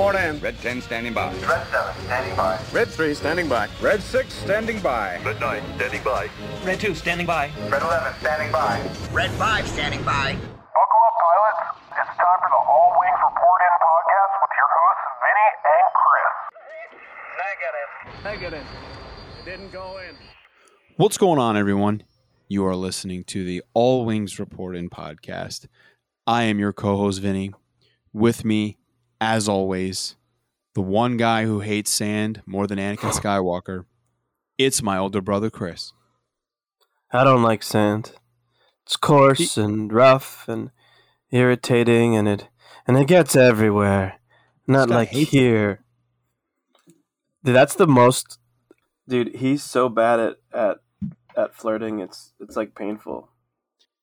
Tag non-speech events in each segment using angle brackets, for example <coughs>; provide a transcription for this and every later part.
report in. Red 10 standing by. Red 7, standing by. Red 3 standing by. Red 6 standing by. Red 9, standing by. Red 2, standing by. Red 11, standing by. Red 5, standing by. Buckle up, pilots. It's time for the All Wings Report In podcast with your hosts, Vinny and Chris. Negative. Negative. Didn't go in. What's going on, everyone? You are listening to the All Wings Report In podcast. I am your co host, Vinny. With me, as always, the one guy who hates sand more than Anakin <sighs> Skywalker. It's my older brother, Chris. I don't like sand. It's coarse and rough and irritating, and it and it gets everywhere. Not like it. here. Dude, that's the most. Dude, he's so bad at at at flirting. It's it's like painful.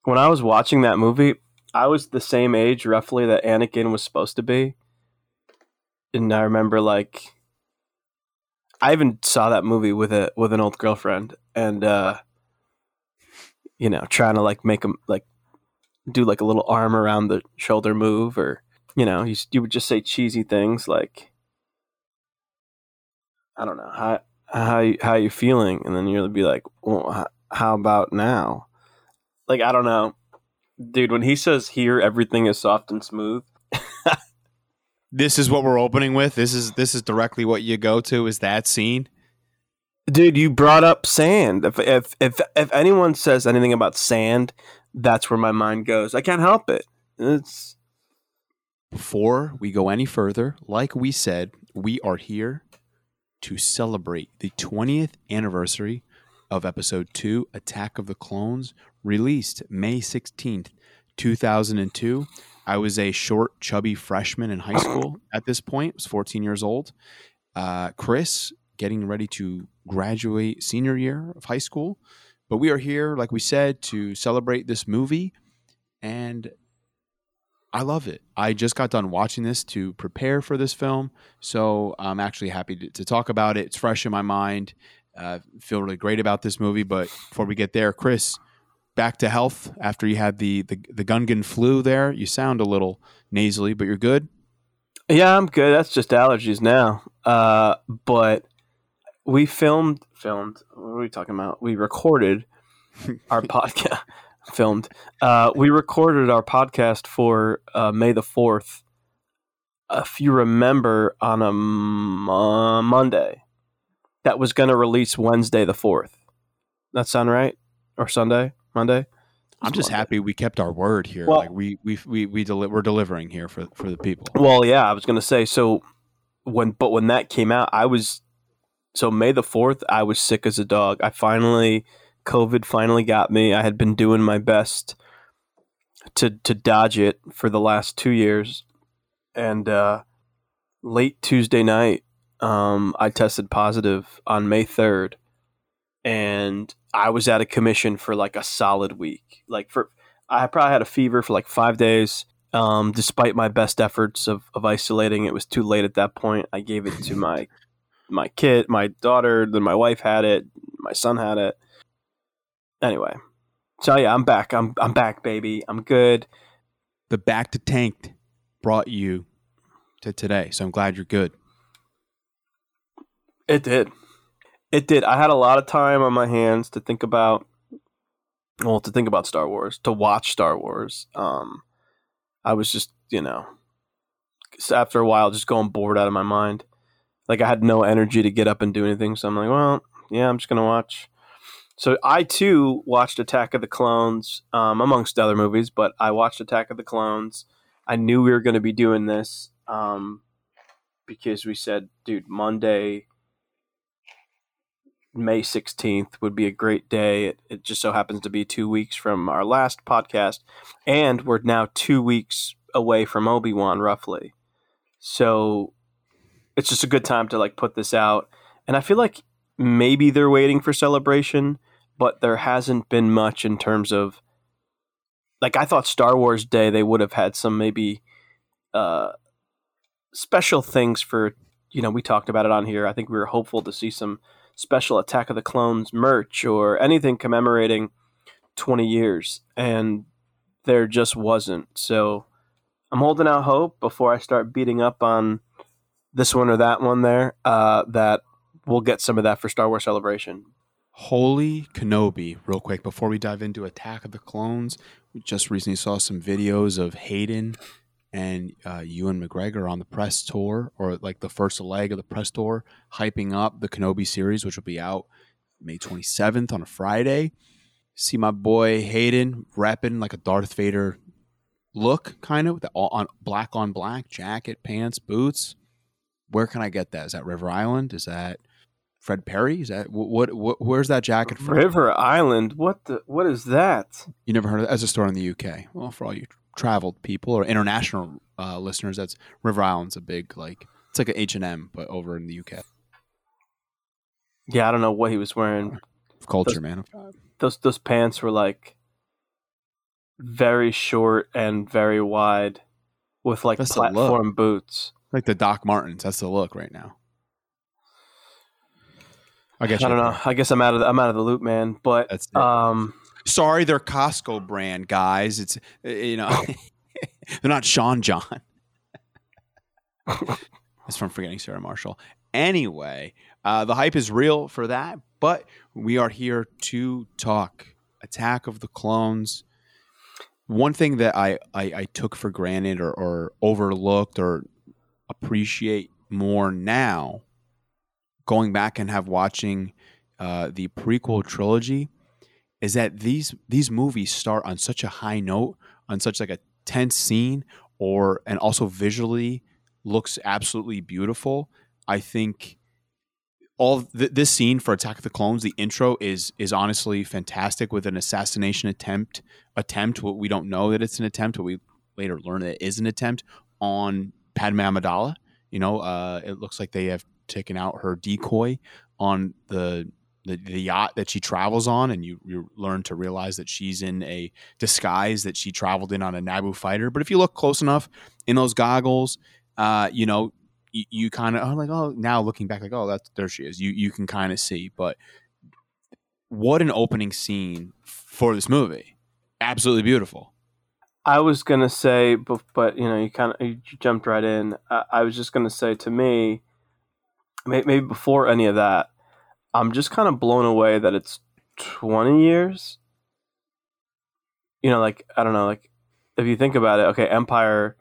When I was watching that movie, I was the same age roughly that Anakin was supposed to be, and I remember like. I even saw that movie with a with an old girlfriend, and uh, you know, trying to like make him like do like a little arm around the shoulder move, or you know, you you would just say cheesy things like, I don't know how how you, how you feeling, and then you'll be like, well, how about now? Like I don't know, dude. When he says here, everything is soft and smooth. This is what we're opening with. This is this is directly what you go to. Is that scene? Dude, you brought up sand. If if if if anyone says anything about sand, that's where my mind goes. I can't help it. It's Before we go any further, like we said, we are here to celebrate the 20th anniversary of episode 2 Attack of the Clones released May 16th, 2002. I was a short chubby freshman in high school <clears throat> at this point. I was 14 years old. Uh, Chris getting ready to graduate senior year of high school. But we are here like we said to celebrate this movie and I love it. I just got done watching this to prepare for this film, so I'm actually happy to, to talk about it. It's fresh in my mind. Uh, feel really great about this movie. But before we get there, Chris, back to health after you had the the, the Gungan flu. There, you sound a little nasally, but you're good. Yeah, I'm good. That's just allergies now. Uh, but we filmed, filmed. What are we talking about? We recorded <laughs> our podcast. <laughs> Filmed. Uh, we recorded our podcast for uh, May the fourth. If you remember, on a m- uh, Monday, that was going to release Wednesday the fourth. That sound right? Or Sunday? Monday? I'm just Monday. happy we kept our word here. Well- like we we we we deli- we're delivering here for for the people. Well, yeah, I was gonna say so when but when that came out, I was so May the fourth, I was sick as a dog. I finally COVID finally got me. I had been doing my best to to dodge it for the last two years. And uh late Tuesday night, um, I tested positive on May third. And I was out of commission for like a solid week. Like for I probably had a fever for like five days. Um, despite my best efforts of, of isolating, it was too late at that point. I gave it to my my kid, my daughter, then my wife had it, my son had it. Anyway, so yeah, I'm back. I'm I'm back, baby. I'm good. The bacta tanked brought you to today, so I'm glad you're good. It did. It did. I had a lot of time on my hands to think about well, to think about Star Wars, to watch Star Wars. Um I was just, you know, after a while just going bored out of my mind. Like I had no energy to get up and do anything, so I'm like, well, yeah, I'm just to watch. So I too watched Attack of the Clones um amongst other movies, but I watched Attack of the Clones. I knew we were going to be doing this um because we said, dude, Monday May 16th would be a great day. It, it just so happens to be two weeks from our last podcast. And we're now two weeks away from Obi Wan, roughly. So it's just a good time to like put this out. And I feel like maybe they're waiting for celebration, but there hasn't been much in terms of like I thought Star Wars Day they would have had some maybe uh special things for you know, we talked about it on here. I think we were hopeful to see some special Attack of the Clones merch or anything commemorating 20 years, and there just wasn't. So I'm holding out hope before I start beating up on this one or that one there, uh, that we'll get some of that for Star Wars Celebration. Holy Kenobi, real quick, before we dive into Attack of the Clones, we just recently saw some videos of Hayden and uh, Ewan McGregor on the press tour, or like the first leg of the press tour, hyping up the Kenobi series, which will be out May 27th on a Friday. See my boy Hayden repping like a Darth Vader look, kind of, with the all on black on black jacket, pants, boots. Where can I get that? Is that River Island? Is that Fred Perry? Is that what? what, where's that jacket from? River Island. What the? What is that? You never heard of as a store in the UK. Well, for all you traveled people or international uh, listeners, that's River Island's a big like it's like an H and M but over in the UK. Yeah, I don't know what he was wearing. Culture, Those- man. Those those pants were like very short and very wide, with like That's platform boots. Like the Doc Martens. That's the look right now. I guess I don't know. I guess I'm out of the, I'm out of the loop, man. But That's um, Sorry, they're Costco brand guys. It's uh, you know <laughs> <laughs> they're not Sean John. That's from Forgetting Sarah Marshall. Anyway, uh, the hype is real for that, but we are here to talk Attack of the Clones. One thing that I, I, I took for granted or, or overlooked or appreciate more now, going back and have watching uh, the prequel trilogy, is that these these movies start on such a high note, on such like a tense scene, or and also visually looks absolutely beautiful. I think all th- this scene for Attack of the Clones, the intro is is honestly fantastic with an assassination attempt. Attempt. What we don't know that it's an attempt, but we later learn that it is an attempt on Padme Amidala. You know, uh, it looks like they have taken out her decoy on the the, the yacht that she travels on, and you you learn to realize that she's in a disguise that she traveled in on a Naboo fighter. But if you look close enough in those goggles, uh, you know, you, you kind of are like, oh, now looking back, like, oh, that's there she is. You you can kind of see, but what an opening scene for this movie! Absolutely beautiful. I was gonna say, but, but you know, you kind of you jumped right in. I, I was just gonna say to me, maybe before any of that, I'm just kind of blown away that it's 20 years. You know, like I don't know, like if you think about it, okay, Empire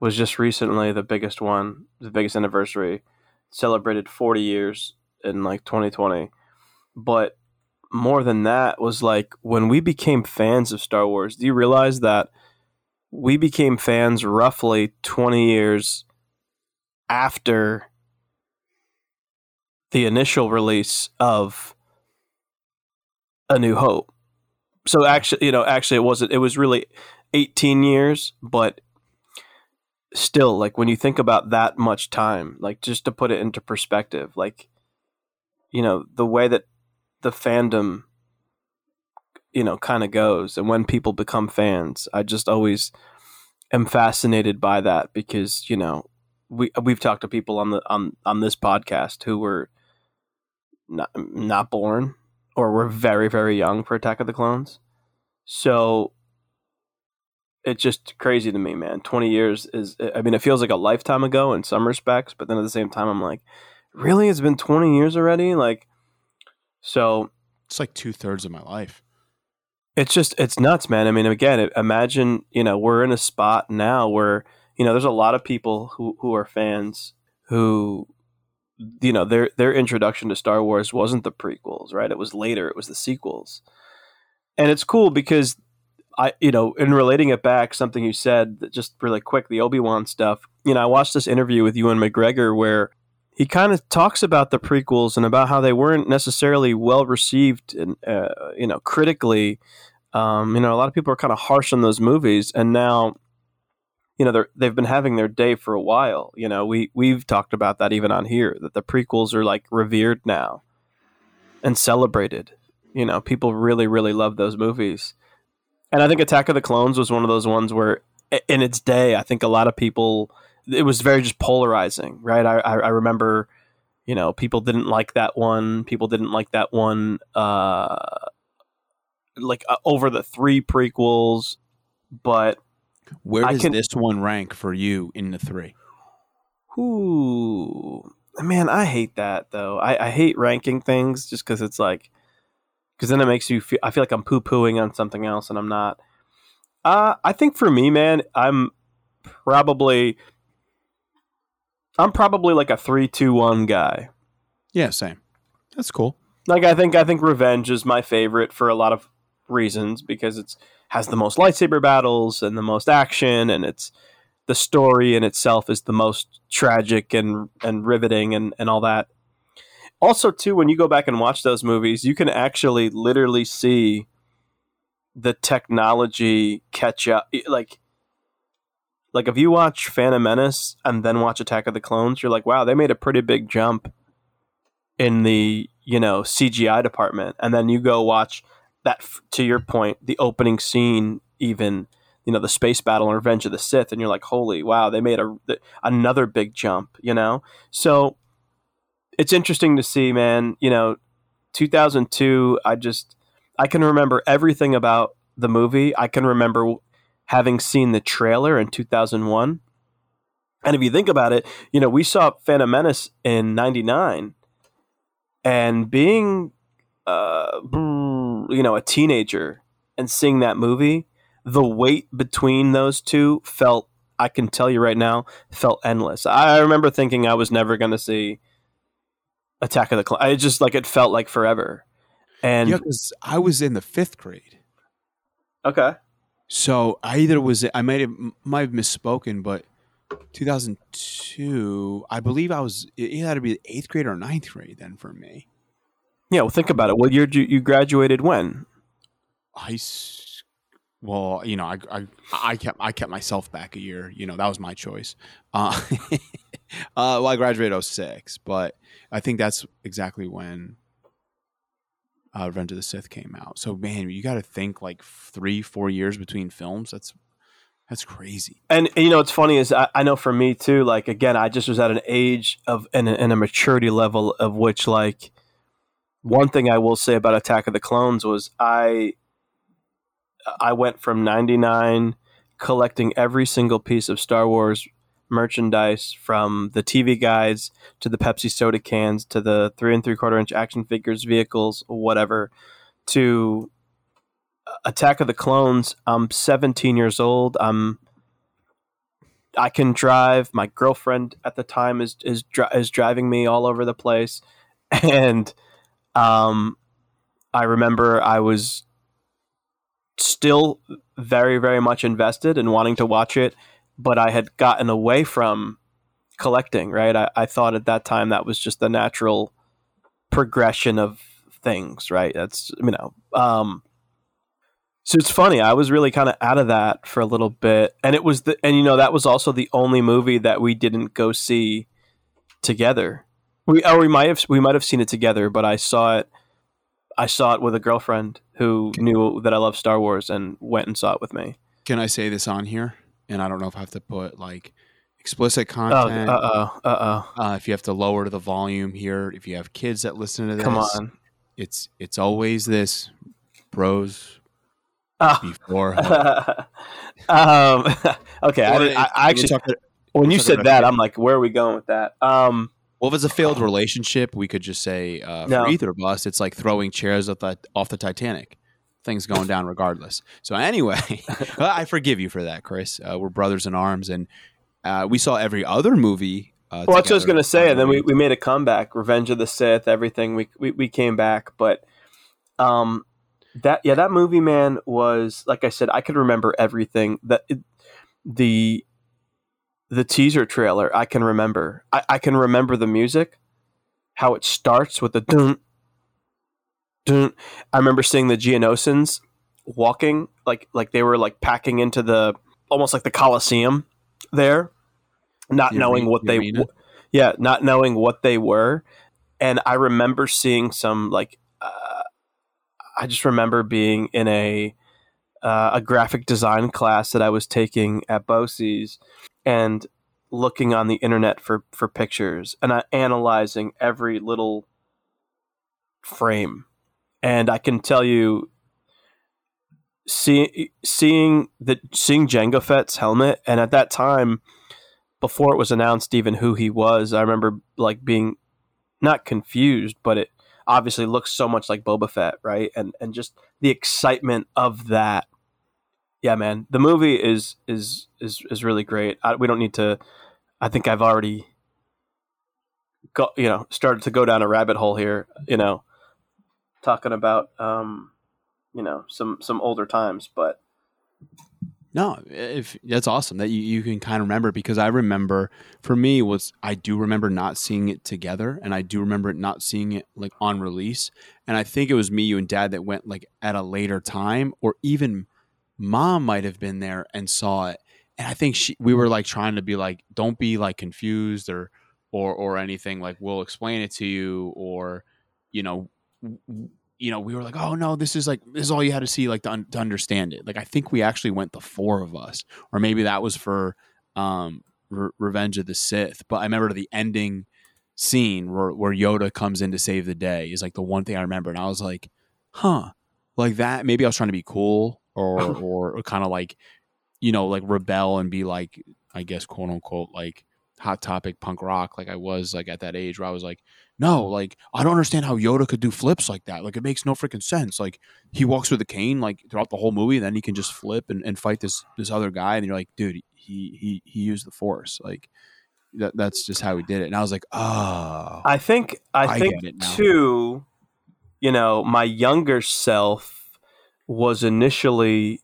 was just recently the biggest one, the biggest anniversary, celebrated 40 years in like 2020, but more than that was like when we became fans of Star Wars. Do you realize that we became fans roughly 20 years after the initial release of A New Hope? So actually, you know, actually it wasn't it was really 18 years, but still like when you think about that much time, like just to put it into perspective, like you know, the way that the fandom you know kind of goes and when people become fans i just always am fascinated by that because you know we we've talked to people on the on on this podcast who were not not born or were very very young for attack of the clones. So it's just crazy to me man. 20 years is i mean it feels like a lifetime ago in some respects but then at the same time i'm like really? It's been 20 years already? Like so It's like two thirds of my life. it's just it's nuts man. I mean again imagine you know we're in a spot now where you know there's a lot of people who who are fans who you know their their introduction to star wars wasn't the prequels right? It was later. It was the sequels. And it's cool because i you know in relating it back something you said that just really quick the obi-wan stuff you know i watched this interview with ewan mcgregor where he kind of talks about the prequels and about how they weren't necessarily well received and uh, you know critically. Um, you know a lot of people are kind of harsh on those movies. And now you know they're, they've been having their day for a while you know we we've talked about that even on here that the prequels are like revered now and celebrated. You know people really really love those movies. And i think attack of the clones was one of those ones where in its day i think a lot of people it was very just polarizing right? I i, I remember you know people didn't like that one people didn't like that one uh like uh, over the three prequels but Where I does can- this one rank for you in the three? Ooh, man, I hate that though. I, I hate ranking things just because it's like, because then it makes you feel. I feel like I'm poo pooing on something else, and I'm not. Uh, I think for me, man, I'm probably, I'm probably like a three, two, one guy. Yeah, same. That's cool. Like I think I think Revenge is my favorite for a lot of reasons because it's has the most lightsaber battles and the most action and it's the story in itself is the most tragic and and riveting and and all that. Also too when you go back and watch those movies, you can actually literally see the technology catch up like like if you watch Phantom Menace and then watch Attack of the Clones, you're like, wow, they made a pretty big jump in the you know CGI department, and then you go watch that. To your point, the opening scene, even you know the space battle and Revenge of the Sith, and you're like, holy wow, they made a another big jump. You know, so it's interesting to see, man. You know, 2002. I just I can remember everything about the movie. I can remember having seen the trailer in 2001. And if you think about it, you know, we saw Phantom Menace in 99 and being uh, you know a teenager and seeing that movie the weight between those two felt i can tell you right now felt endless i remember thinking i was never going to see attack of the clones i just like it felt like forever and yeah, because I was in the fifth grade. okay So I either was I might have might have misspoken, but 2002, I believe I was it had to be eighth grade or ninth grade then for me. Yeah well think about it Well, you, you graduated when I well, you know, I, I I kept I kept myself back a year. You know, that was my choice. Uh, <laughs> uh well, I graduated 06, but I think that's exactly when uh, Revenge of the Sith came out. So man, you got to think like three, four years between films. That's that's crazy. And, and, you know, what's funny is I, I, know for me too. Like again, I just was at an age of and a maturity level of which, like, one thing I will say about Attack of the Clones was I I went from '99 collecting every single piece of Star Wars merchandise from the TV guides to the Pepsi soda cans to the three and three quarter inch action figures, vehicles, whatever, to Attack of the Clones. I'm 17 years old. I'm I can drive. My girlfriend at the time is is is driving me all over the place, <laughs> and um, I remember I was still very very much invested in wanting to watch it, but I had gotten away from collecting. Right, I, I thought at that time that was just the natural progression of things. Right, that's you know. Um, so it's funny. I was really kind of out of that for a little bit, and it was the and you know that was also the only movie that we didn't go see together. We or we might have we might have seen it together, but I saw it. I saw it with a girlfriend who knew that I love Star Wars and went and saw it with me. Can I say this on here? And I don't know if I have to put like explicit content. Oh, uh oh, uh Uh, if you have to lower the volume here, if you have kids that listen to this, Come on. It's it's always this, bros Oh. before. <laughs> um, <laughs> okay, I, I, I actually when you said that. I'm like, where are we going with that? Um, well, if it's a failed relationship, we could just say uh, No. for either of us, it's like throwing chairs off the off the Titanic. Things going down regardless. So anyway, <laughs> I forgive you for that, Chris. Uh, we're brothers in arms, and uh, we saw every other movie. Uh, Well, that's what I was going to say. And then we, we made a comeback, Revenge of the Sith, everything. We, we, we came back. But um, that, yeah, that movie, man, was, like I said, I could remember everything. That it, The the teaser trailer, I can remember. I, I can remember the music, how it starts with the dun, dun. I remember seeing the Geonosians walking, like like they were like packing into the, almost like the Coliseum there, not The knowing are- what they arena? yeah, not knowing what they were. And I remember seeing some like uh, I just remember being in a uh, a graphic design class that I was taking at BOCES and looking on the internet for for pictures and I analyzing every little frame. And I can tell you see, seeing the seeing Jango Fett's helmet and at that time before it was announced even who he was, I remember like being not confused, but it obviously looks so much like Boba Fett, right? And and just the excitement of that. Yeah, man, the movie is is is is really great. I, we don't need to. I think I've already got you know started to go down a rabbit hole here. You know, talking about um, you know some some older times, but No, if that's awesome that you, you can kind of remember because I remember for me was I do remember not seeing it together and I do remember not seeing it like on release and I think it was me you and dad that went like at a later time or even mom might have been there and saw it and I think she we were like trying to be like don't be like confused or or or anything like we'll explain it to you or you know w- you know, we were like, oh no, this is like this is all you had to see like to, un- to understand it. Like I think we actually went the four of us, or maybe that was for um, Re- Revenge of the Sith. But I remember the ending scene where, where Yoda comes in to save the day is like the one thing I remember, and I was like, huh, like that. Maybe I was trying to be cool or oh. or, or kind of like you know like rebel and be like I guess quote unquote like hot topic punk rock like I was like at that age where I was like no, like I don't understand how Yoda could do flips like that. Like it makes no freaking sense. Like he walks with a cane like throughout the whole movie, and then he can just flip and, and fight this this other guy, and you're like, dude, he he he used the force. Like that that's just how he did it. And I was like, oh, I think I, I think get it now. too. You know, my younger self was initially,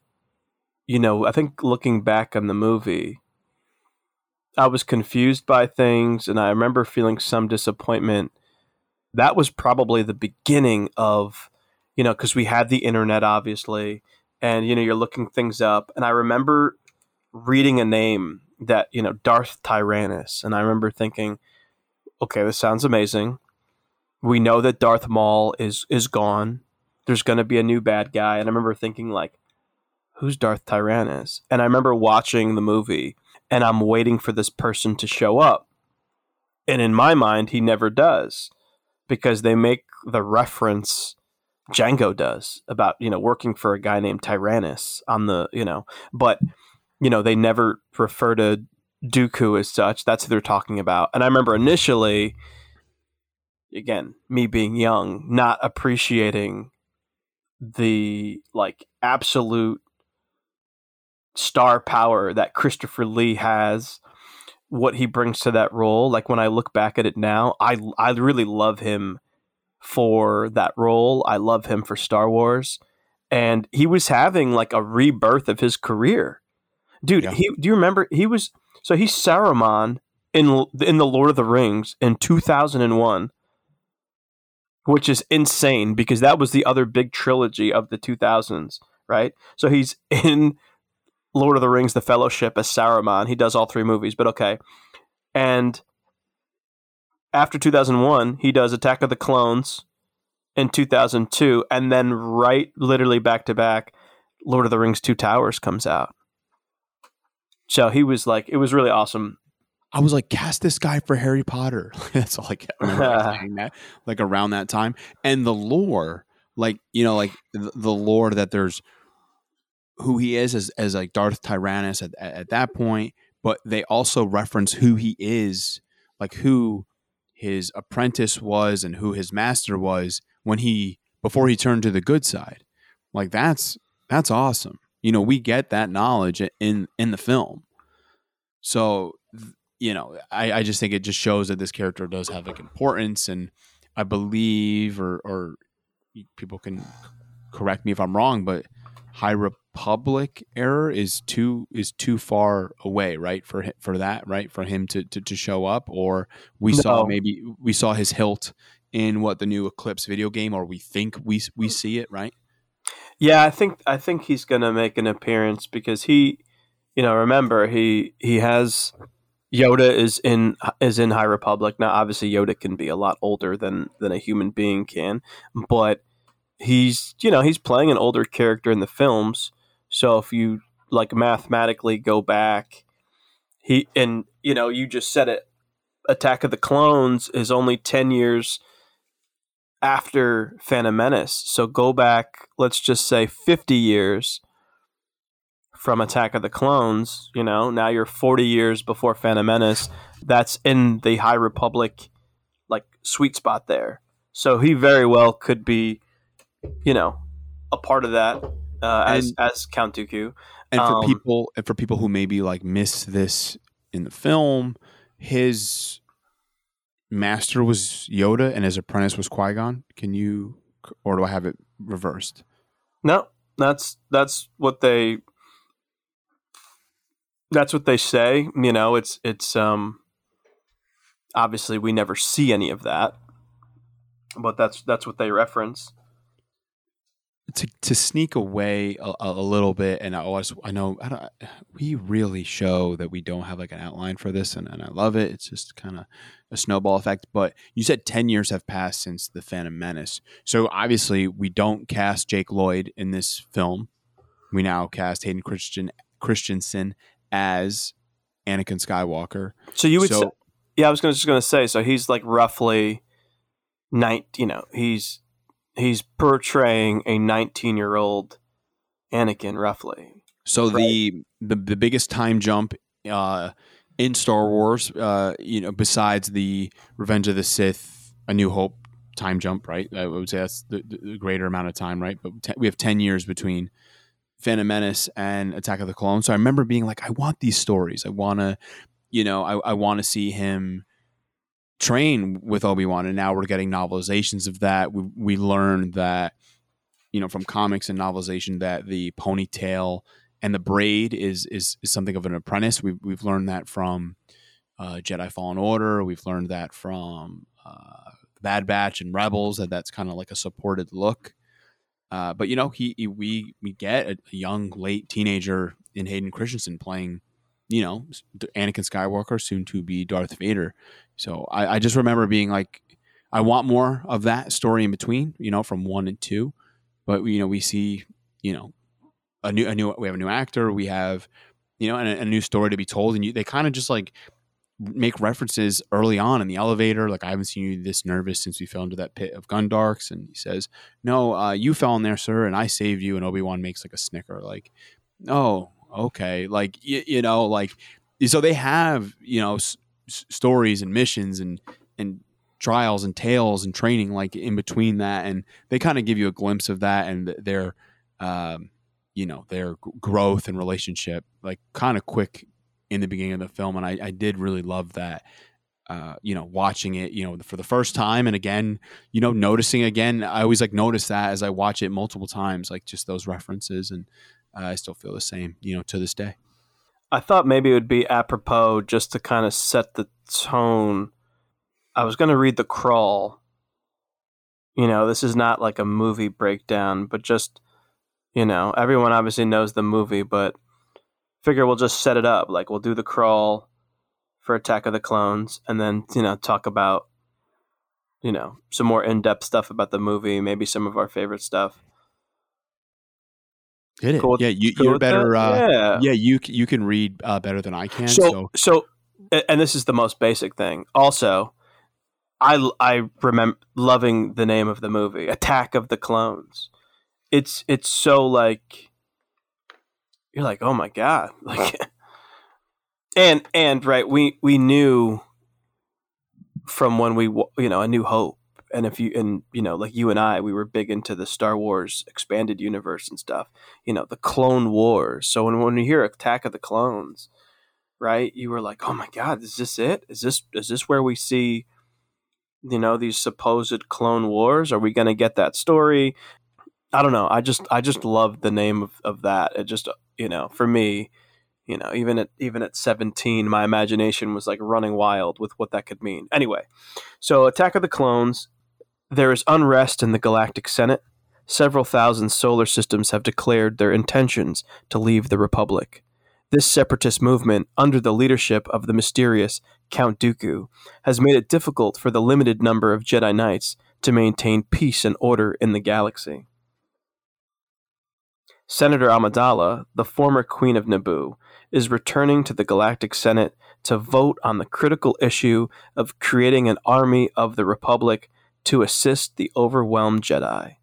you know, I think looking back on the movie, I was confused by things, and I remember feeling some disappointment. That was probably the beginning of, you know, because we had the internet, obviously, and you know, you're looking things up, and I remember reading a name that you know, Darth Tyrannus, and I remember thinking, okay, this sounds amazing. We know that Darth Maul is is gone. There's going to be a new bad guy, and I remember thinking like, who's Darth Tyrannus? And I remember watching the movie, and I'm waiting for this person to show up, and in my mind, he never does, because they make the reference Jango does about you know working for a guy named Tyrannus on the you know, but you know they never refer to Dooku as such. That's who they're talking about. And I remember initially, again, me being young, not appreciating the like absolute star power that Christopher Lee has, what he brings to that role. Like when I look back at it now, I I really love him for that role. I love him for Star Wars. And he was having like a rebirth of his career. Dude, Yeah. he do you remember he was so he's Saruman in in the Lord of the Rings in 2001 which is insane because that was the other big trilogy of the 2000s, right? So he's <laughs> in Lord of the Rings The Fellowship as Saruman. He does all three movies, but okay. And after 2001, he does Attack of the Clones in 2002 and then right literally back to back Lord of the Rings Two Towers comes out. So he was like, it was really awesome. I was like, cast this guy for Harry Potter. <laughs> That's all I kept remember <laughs> saying that, like around that time. And the lore, like, you know, like the, the lore that there's who he is as, as like Darth Tyrannus at, at, at that point, but they also reference who he is, like who his apprentice was and who his master was when he, before he turned to the good side. Like that's, that's awesome. You know, we get that knowledge in, in the film. So you know, I, I just think it just shows that this character does have like importance, and I believe, or or people can correct me if I'm wrong, but High Republic era is too is too far away, right? For for that, right? For him to to, to show up, or we saw maybe we saw his hilt in what the new Eclipse video game, or we think we we see it, right? Yeah, I think I think he's gonna make an appearance because he, you know, remember he he has Yoda is in is in High Republic now. Obviously, Yoda can be a lot older than than a human being can, but he's you know he's playing an older character in the films. So if you like mathematically go back, he and you know you just said it. Attack of the Clones is only ten years after Phantom Menace. So go back, let's just say 50 years from Attack of the Clones. You know, now you're 40 years before Phantom Menace. That's in the High Republic like sweet spot there. So he very well could be, you know, a part of that uh, as And- as Count Dooku. And for Um, people, and for people who maybe like miss this in the film, his master was Yoda and his apprentice was Qui Gon. Can you, or do I have it reversed? No, that's that's what they that's what they say. You know, it's it's um obviously we never see any of that, but that's that's what they reference. to to sneak away a, a little bit, and I always I know I we really show that we don't have like an outline for this, and, and I love it. It's just kind of a snowball effect. But you said ten years have passed since the Phantom Menace, so obviously we don't cast Jake Lloyd in this film. We now cast Hayden Christian Christensen as Anakin Skywalker. So you would So- say, yeah, I was gonna, just going to say so he's like roughly nine, you know, he's he's portraying a 19-year-old Anakin roughly. So the, the the biggest time jump uh, in Star Wars, uh, you know, besides the Revenge of the Sith, A New Hope time jump, right? I would say that's the, the greater amount of time, right? But te- we have ten years between Phantom Menace and Attack of the Clones. So I remember being like, I want these stories. I want to, you know, I, I want to see him train with Obi Wan, and now we're getting novelizations of that. We we learned that, you know, from comics and novelization that the ponytail and the braid is is is something of an apprentice. We've we've learned that from uh, Jedi Fallen Order. We've learned that from uh, Bad Batch and Rebels. That that's kind of like a supported look. Uh, but you know, he, he we we get a, young late teenager in Hayden Christensen playing, you know, Anakin Skywalker, soon to be Darth Vader. So I, I just remember being like, I want more of that story in between, you know, from one and two. But you know, we see, you know, a new a new we have a new actor, we have, you know, and a, a new story to be told, and you, they kind of just like make references early on in the elevator. Like I haven't seen you this nervous since we fell into that pit of Gundarks, and he says, "No, uh, you fell in there, sir, and I saved you." And Obi Wan makes like a snicker, like, "Oh, okay," like you, you know, like so they have you know s- stories and missions and and trials and tales and training like in between that, and they kind of give you a glimpse of that and their, um, you know, their growth and relationship, like kind of quick in the beginning of the film, and I, I did really love that. Uh, you know, watching it, you know, for the first time, and again, you know, noticing again. I always like notice that as I watch it multiple times, like just those references, and uh, I still feel the same, you know, to this day. I thought maybe it would be apropos just to kind of set the tone. I was going to read the crawl. You know, this is not like a movie breakdown, but just, you know, everyone obviously knows the movie, but figure we'll just set it up. Like, we'll do the crawl for Attack of the Clones and then, you know, talk about, you know, some more in depth stuff about the movie, maybe some of our favorite stuff. Hit it. Cool yeah, you, cool you're better. Uh, yeah. yeah, you you can read uh, better than I can. so, So, so and this is the most basic thing also i i remember loving the name of the movie attack of the clones it's it's so like you're like oh my god. <laughs> Like <laughs> and and right we we knew from when we you know a new hope and if you and you know like you and i we were big into the star wars expanded universe and stuff you know the clone wars. So when, when you hear attack of the clones right you were like oh my god is this it? Is this is this where we see you know these supposed clone wars? Are we going to get that story? I don't know i just i just love the name of, of that. It just you know for me you know even at even at 17 my imagination was like running wild with what that could mean. Anyway so attack of the clones there is unrest in the galactic senate. Several thousand solar systems have declared their intentions to leave the republic. This separatist movement, under the leadership of the mysterious Count Dooku, has made it difficult for the limited number of Jedi Knights to maintain peace and order in the galaxy. Senator Amidala, the former Queen of Naboo, is returning to the Galactic Senate to vote on the critical issue of creating an army of the Republic to assist the overwhelmed Jedi.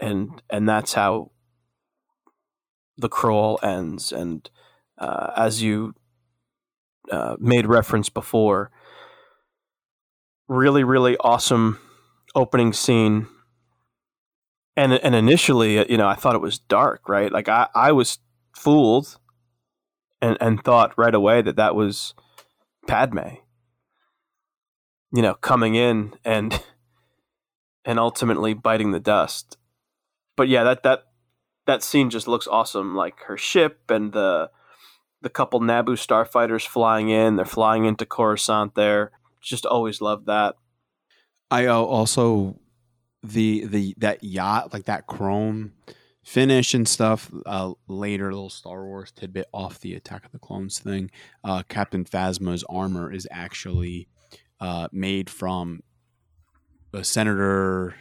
And and that's how the crawl ends, and uh, as you uh, made reference before, really, really awesome opening scene. And and initially, you know, I thought it was dark, right? Like I, I was fooled, and and thought right away that that was Padme. You know, coming in and <laughs> and ultimately biting the dust. But yeah, that that that scene just looks awesome. Like her ship and the the couple Naboo starfighters flying in. They're flying into Coruscant there. Just always loved that. I uh, also the the that yacht like that chrome finish and stuff. Uh, later, little Star Wars tidbit off the Attack of the Clones thing. Uh, Captain Phasma's armor is actually uh, made from Senator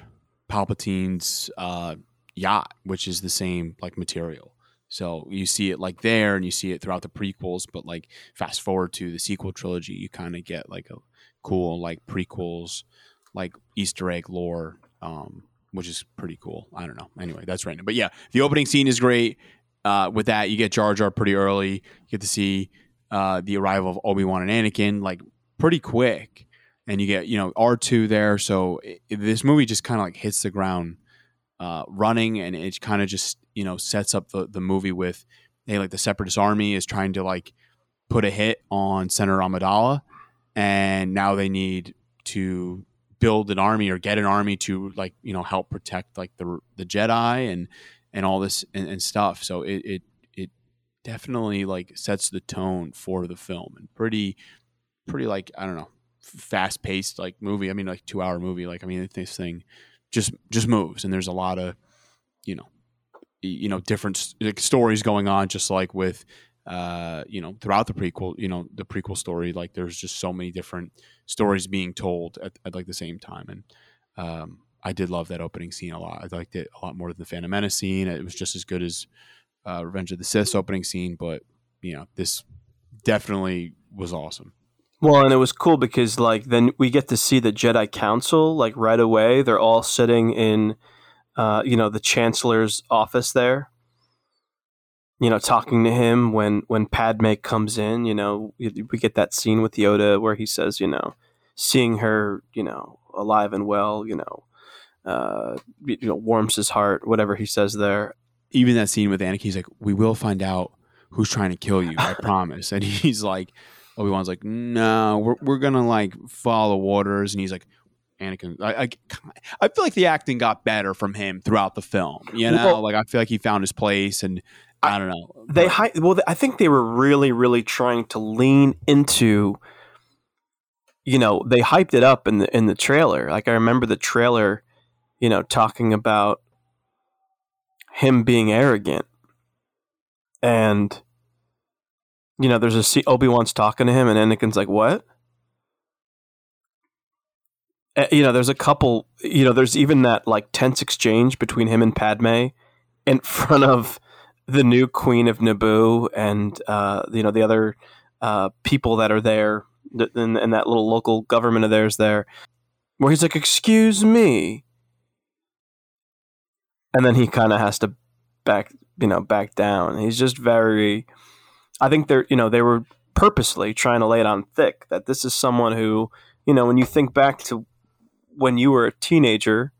Palpatine's uh, yacht, which is the same like material. So you see it like there, and you see it throughout the prequels. But like fast forward to the sequel trilogy, you kind of get like a cool like prequels, like Easter egg lore, um, which is pretty cool. I don't know. Anyway, that's random. But yeah, the opening scene is great. Uh, with that, you get Jar Jar pretty early. You get to see uh, the arrival of Obi Wan and Anakin like pretty quick, and you get you know R two there. So it, this movie just kind of like hits the ground uh, running, and it kind of just you know sets up the the movie with hey like the Separatist army is trying to like put a hit on Senator Amidala, and now they need to build an army or get an army to like you know help protect like the the Jedi and and all this and, and stuff. So it, it it definitely like sets the tone for the film and pretty pretty like I don't know fast paced like movie. I mean like two hour movie. Like I mean this thing just just moves and there's a lot of you know you know different stories going on just like with uh you know throughout the prequel you know the prequel story like there's just so many different stories being told at, at like the same time and um i did love that opening scene a lot i liked it a lot more than the phantom menace scene it was just as good as uh revenge of the sith opening scene but you know this definitely was awesome Well, and it was cool because like then we get to see the Jedi Council like right away. They're all sitting in, uh, you know, the Chancellor's office there. You know, talking to him when when Padme comes in. You know, we we get that scene with Yoda where he says, you know, seeing her, you know, alive and well, you know, uh, you know, warms his heart. Whatever he says there. even that scene with Anakin, he's like, "We will find out who's trying to kill you. I <laughs> promise." And he's like, Obi Wan's like, "No, we're we're gonna like follow waters." And he's like, "Anakin, I, I I feel like the acting got better from him throughout the film. You know, Well- like I feel like he found his place, and I, don't know. they hi- well i think they were really really trying to lean into you know they hyped it up in the in the trailer like i remember the trailer you know talking about him being arrogant and you know there's a scene obi-wan's talking to him and anakin's like what Uh, you know there's a couple you know there's even that like tense exchange between him and padme in front of the new queen of Naboo and uh, you know the other uh, people that are there th- and, and that little local government of theirs there, where he's like, "Excuse me," and then he kind of has to back you know back down. He's just very. I think they're you know they were purposely trying to lay it on thick that this is someone who you know when you think back to when you were a teenager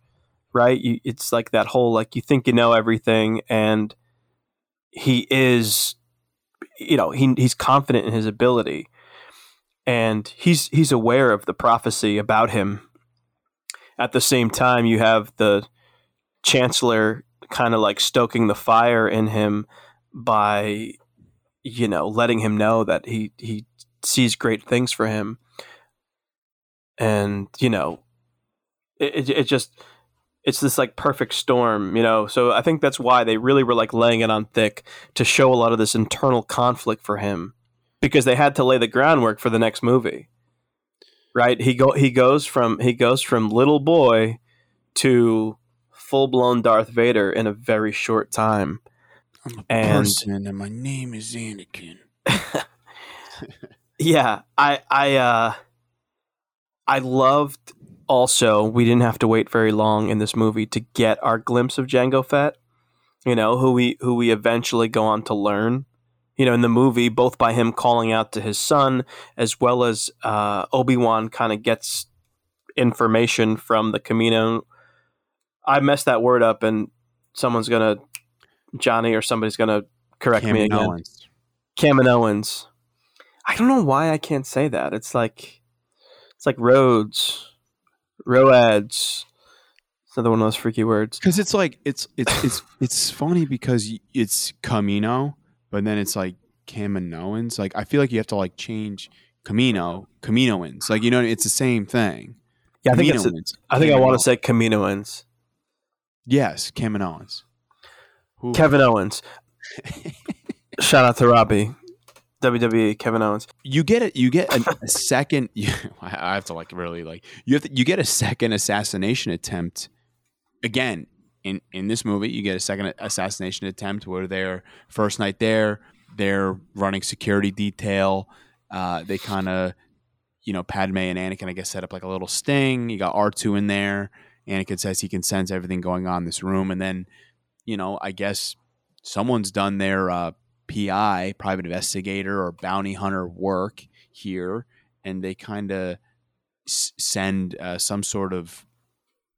right you, it's like that whole like you think you know everything and he is you know he he's confident in his ability. And he's he's aware of the prophecy about him. At the same time you have the chancellor kind of like stoking the fire in him by you know letting him know that he he sees great things for him. And you know it, it, it just it's this like perfect storm, you know. So I think that's why they really were like laying it on thick to show a lot of this internal conflict for him because they had to lay the groundwork for the next movie. Right? He go he goes from he goes from little boy to full-blown Darth Vader in a very short time. I'm a and- person, and my name is Anakin. <laughs> <laughs> Yeah, I I uh I loved also we didn't have to wait very long in this movie to get our glimpse of Jango Fett you know, who we who we eventually go on to learn, you know, in the movie, both by him calling out to his son as well as uh, Obi Wan kind of gets information from the Camino. I messed that word up, and someone's gonna Johnny or somebody's gonna correct me again. Kaminoans. Kaminoans. I don't know why I can't say that. It's like it's like roads, roads. It's another one of those freaky words. Because it's like it's it's it's it's funny because it's Camino, but then it's like Kaminoans. Like I feel like you have to like change Camino, Caminoans. Like you know, it's the same thing. Yeah, I think it's. Caminoans, I think I want to say Caminoans. yes, Kaminoans. Who- Kevin Owens. <laughs> Shout out to Robbie. WWE Kevin Owens. you get it. You get a, a <laughs> second. <laughs> I have to like really like you have to, you get a second assassination attempt again in in this movie. You get a second assassination attempt where they're first night there. They're running security detail. Uh, they kind of you know Padme and Anakin I guess set up like a little sting. You got R two in there. Anakin says he can sense everything going on in this room, and then you know I guess someone's done their uh, PI, private investigator or bounty hunter work here, and they kind of s- send uh, some sort of,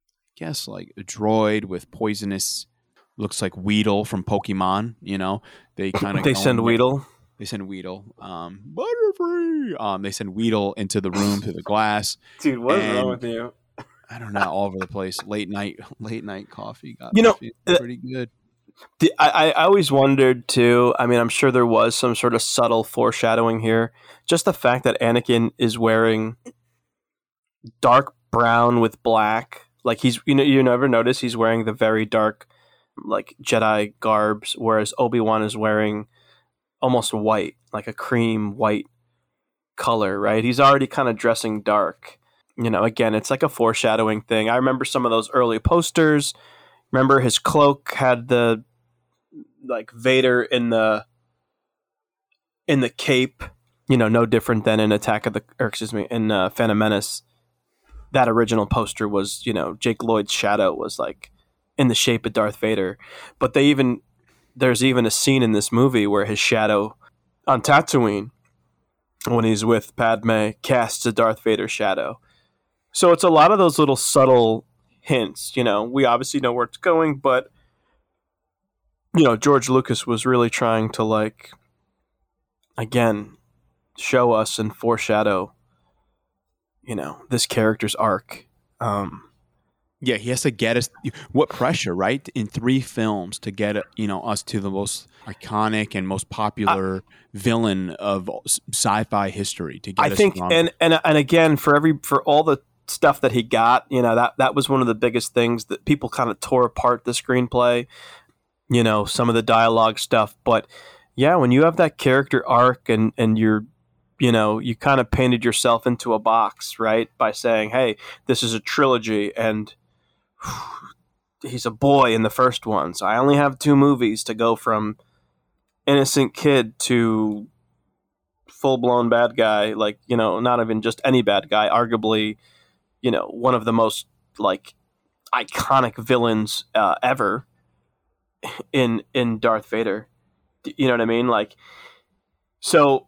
I guess, like a droid with poisonous, looks like Weedle from Pokemon. You know, they kind of They send Weedle. They send Weedle. Um, Butterfree. Um, they send Weedle into the room through the glass. Dude, what is wrong with you? I don't know, all over the place. Late night, <laughs> late night coffee got You know, me feeling uh, pretty good. The, I, I always wondered too. I mean, I'm sure there was some sort of subtle foreshadowing here. Just the fact that Anakin is wearing dark brown with black, like he's you know you never notice he's wearing the very dark like Jedi garbs, whereas Obi Wan is wearing almost white, like a cream white color. Right? He's already kind of dressing dark. You know, again, it's like a foreshadowing thing. I remember some of those early posters. Remember his cloak had the like Vader in the in the cape, you know, no different than in Attack of the or excuse me, in uh, Phantom Menace. That original poster was, you know, Jake Lloyd's shadow was like in the shape of Darth Vader. But they even there's even a scene in this movie where his shadow on Tatooine when he's with Padme casts a Darth Vader shadow. So it's a lot of those little subtle hints. You know, we obviously know where it's going, but you know, George Lucas was really trying to like again show us and foreshadow, you know, this character's arc. Um, Yeah, he has to get us. What pressure, right? In three films to get you know us to the most iconic and most popular villain of sci-fi history. To get I think, and and and again, for every for all the stuff that he got, you know, that that was one of the biggest things that people kind of tore apart the screenplay. You know, some of the dialogue stuff, but yeah, when you have that character arc and and you're you know you kind of painted yourself into a box right by saying hey this is a trilogy and he's a boy in the first one so i only have two movies to go from innocent kid to full blown bad guy, like you know, not even just any bad guy, arguably, you know, one of the most like iconic villains uh, ever in in Darth Vader. You know what I mean? Like, so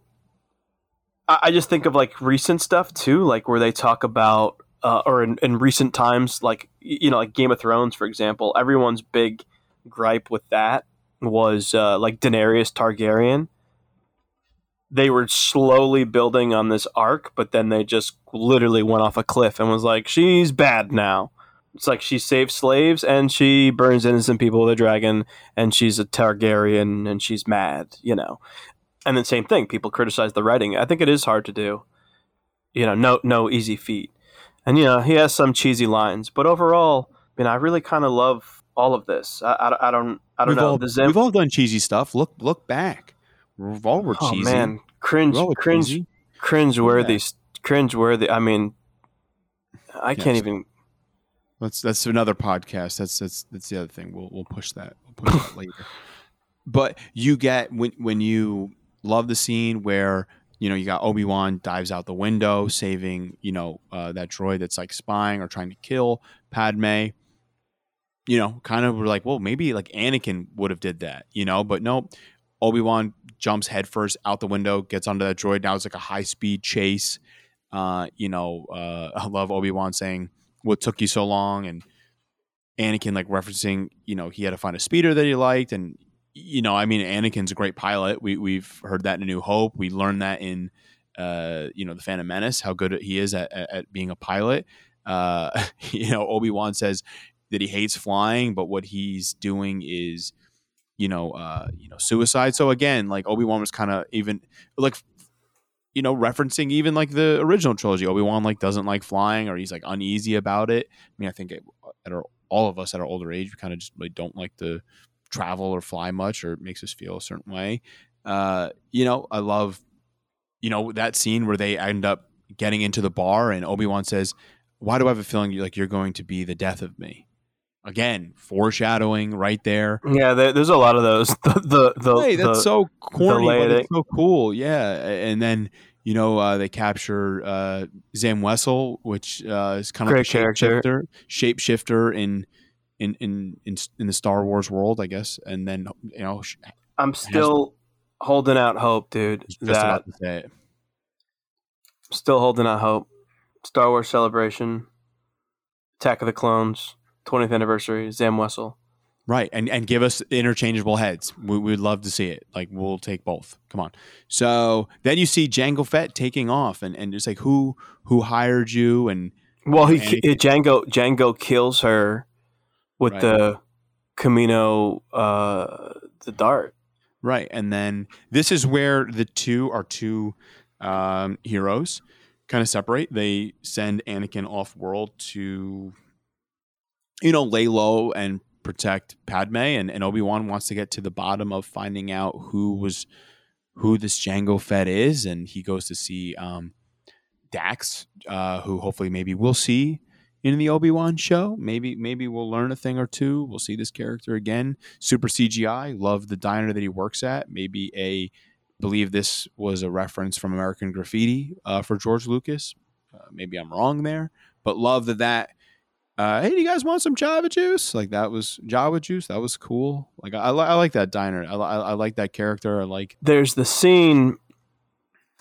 I, I just think of like recent stuff too, like where they talk about. Uh, or in, in recent times, like you know, like Game of Thrones, for example, everyone's big gripe with that was uh, like Daenerys Targaryen they were slowly building on this arc, but then they just literally went off a cliff and was like, she's bad now. It's like she saves slaves and she burns innocent people with a dragon and she's a Targaryen and she's mad, you know. And then same thing, people criticize the writing. I think it is hard to do. You know, no no easy feat. And you know, he has some cheesy lines, but overall, I mean, I really kind of love all of this. I, I, I don't I don't we've know. all the Zim- we've all done cheesy stuff. Look look back. All were oh man, cringe We're all cringe cheesy. cringe worthy cringe worthy i mean i can't even That's that's another podcast. That's that's that's the other thing. We'll we'll push that. We'll push that <laughs> later. But you get when when you love the scene where you know you got Obi Wan dives out the window, saving you know uh, that droid that's like spying or trying to kill Padme. you know, kind of were like, well, maybe like Anakin would have did that, you know, but no, Obi Wan jumps headfirst out the window, gets onto that droid. Now it's like a high speed chase. Uh, you know, uh, <laughs> I love Obi Wan saying, "What took you so long?" and Anakin like referencing, you know, he had to find a speeder that he liked, and you know, I mean, Anakin's a great pilot. We we've heard that in A New Hope. We learned that in, uh, you know, the Phantom Menace, how good he is at, at, being a pilot. Uh, <laughs> you know, Obi Wan says that he hates flying, but what he's doing is, you know, uh, you know, suicide. So again, like Obi Wan was kind of even like, you know, referencing even like the original trilogy. Obi Wan like doesn't like flying, or he's like uneasy about it. I mean, I think it, at our, all of us at our older age, we kind of just really don't like to travel or fly much, or it makes us feel a certain way. Uh, you know, I love, you know, that scene where they end up getting into the bar, and Obi Wan says, "Why do I have a feeling like you're going to be the death of me?" Again, foreshadowing right there. Yeah, there, there's a lot of those. <laughs> The the, the hey, that's the- so corny, but it's so cool. Yeah, and then you know uh, they capture uh, Zam Wesell, which uh, is kind of like a character. shapeshifter, shapeshifter in, in in in in the Star Wars world, I guess. And then you know, I'm still holding out hope, dude. just That about to say it. still holding out hope. Star Wars Celebration, Attack of the Clones, 20th anniversary, Zam Wesell. Right, and and give us interchangeable heads. We would love to see it. Like we'll take both. Come on. So then you see Jango Fett taking off, and and it's like who who hired you, and Well, he Anakin. Jango Jango kills her with Right. the Kamino, uh, the dart. right, and then this is where the two are two um, heroes kind of separate. They send Anakin off world to, you know, lay low and protect Padme, and, and Obi Wan wants to get to the bottom of finding out who was who this Jango Fett is, and he goes to see um, Dex, uh, who hopefully maybe we'll see in the Obi Wan show. Maybe maybe we'll learn a thing or two. We'll see this character again. Super CGI. Love the diner that he works at. Maybe a believe this was a reference from American Graffiti uh, for George Lucas. Uh, maybe I'm wrong there, but love that that. Uh, hey, do you guys want some Java juice? Like that was Java juice. That was cool. Like I, I, I like that diner. I, li- I like that character. I like There's the scene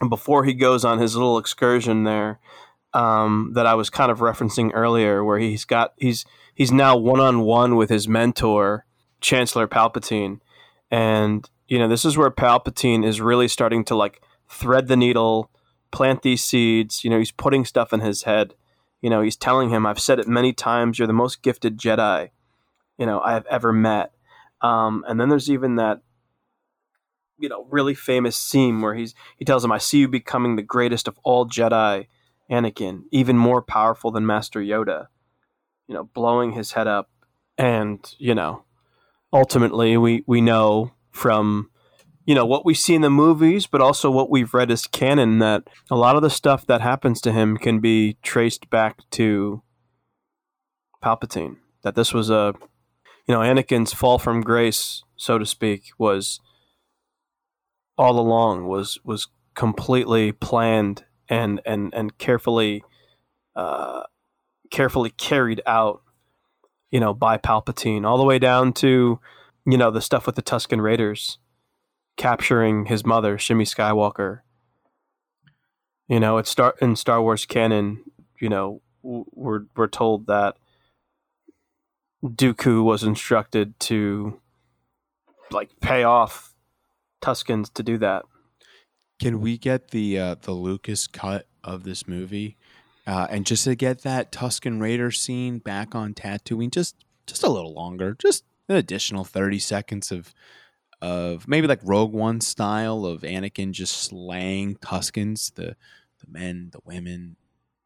before he goes on his little excursion there um, that I was kind of referencing earlier, where he's got he's he's now one on one with his mentor, Chancellor Palpatine, and you know this is where Palpatine is really starting to like thread the needle, plant these seeds. You know, he's putting stuff in his head. You know, he's telling him, "I've said it many times. You're the most gifted Jedi, you know, I have ever met." Um, and then there's even that you know really famous scene where he's he tells him i see you becoming the greatest of all jedi anakin even more powerful than master yoda you know blowing his head up and you know ultimately we we know from you know what we see in the movies but also what we've read as canon that a lot of the stuff that happens to him can be traced back to palpatine. That this was a you know anakin's fall from grace so to speak was all along was was completely planned and and and carefully uh, carefully carried out you know by Palpatine all the way down to you know the stuff with the Tusken Raiders capturing his mother Shmi Skywalker you know it's star in Star Wars canon you know we're we're told that Dooku was instructed to like pay off Tuscans to do that. Can we get the uh, the Lucas cut of this movie, uh, and just to get that Tuscan Raider scene back on Tatooine, just just a little longer, just an additional thirty seconds of of maybe like Rogue One style of Anakin just slaying Tuscans, the the men, the women,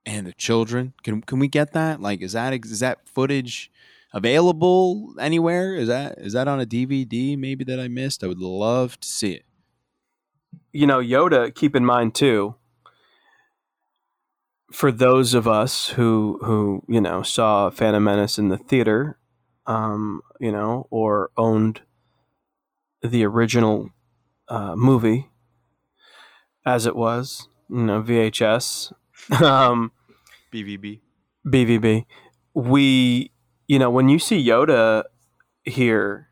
and the children. Can can we get that? Like, is that is that footage? available anywhere is that is that on a dvd maybe that i missed i would love to see it You know, Yoda, keep in mind too, for those of us who who, you know, saw Phantom Menace in the theater, um, you know, or owned the original uh, movie as it was, you know, VHS, <laughs> um, bvb BVB, we you know, when you see Yoda here,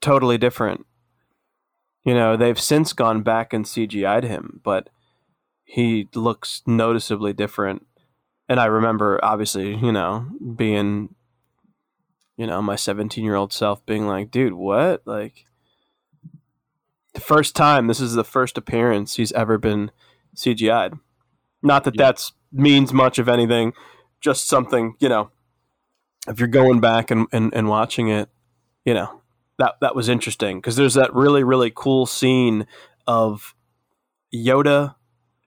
totally different. You know, they've since gone back and CGI'd him, but he looks noticeably different. And I remember, obviously, you know, being, you know, my 17 year old self being like, dude, what? Like, the first time, this is the first appearance he's ever been CGI'd. Not that Yeah. that's means much of anything, just something, you know, if you're going back and, and, and watching it, you know, that, that was interesting because there's that really, really cool scene of Yoda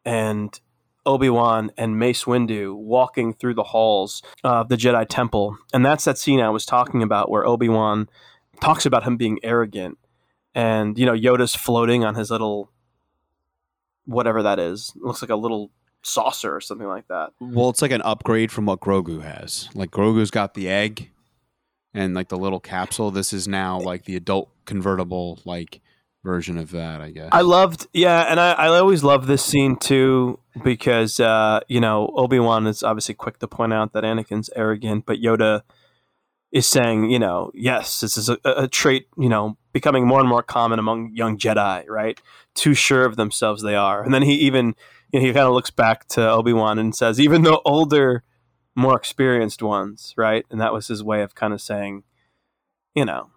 and Obi Wan and Mace Windu walking through the halls of the Jedi Temple, and that's that scene I was talking about where Obi Wan talks about him being arrogant, and you know Yoda's floating on his little whatever that is. It looks like a little saucer or something like that. Well, it's like an upgrade from what Grogu has. Like Grogu's got the egg and like the little capsule. This is now like the adult convertible like version of that, I guess. I loved, yeah, and I, I always love this scene too because uh, you know Obi Wan is obviously quick to point out that Anakin's arrogant, but Yoda is saying, you know, yes, this is a, a trait, you know, becoming more and more common among young Jedi, right? Too sure of themselves they are, and then he even you know, he kind of looks back to Obi Wan and says, even the older, more experienced ones, right? And that was his way of kind of saying, you know,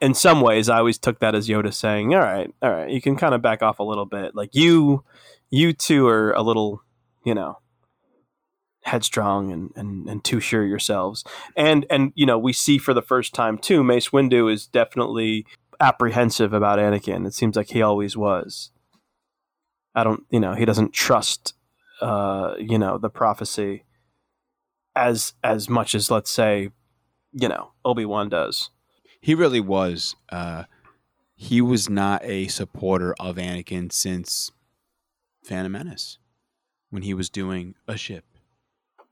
in some ways, I always took that as Yoda saying, "All right, all right, you can kind of back off a little bit. Like you, you two are a little, you know, headstrong and, and, and too sure yourselves." And and you know, we see for the first time too, Mace Windu is definitely apprehensive about Anakin. It seems like he always was. I don't, you know, he doesn't trust, uh, you know, the prophecy as as much as let's say, you know, Obi Wan does. he really was. Uh, he was not a supporter of Anakin since Phantom Menace, when he was doing a ship,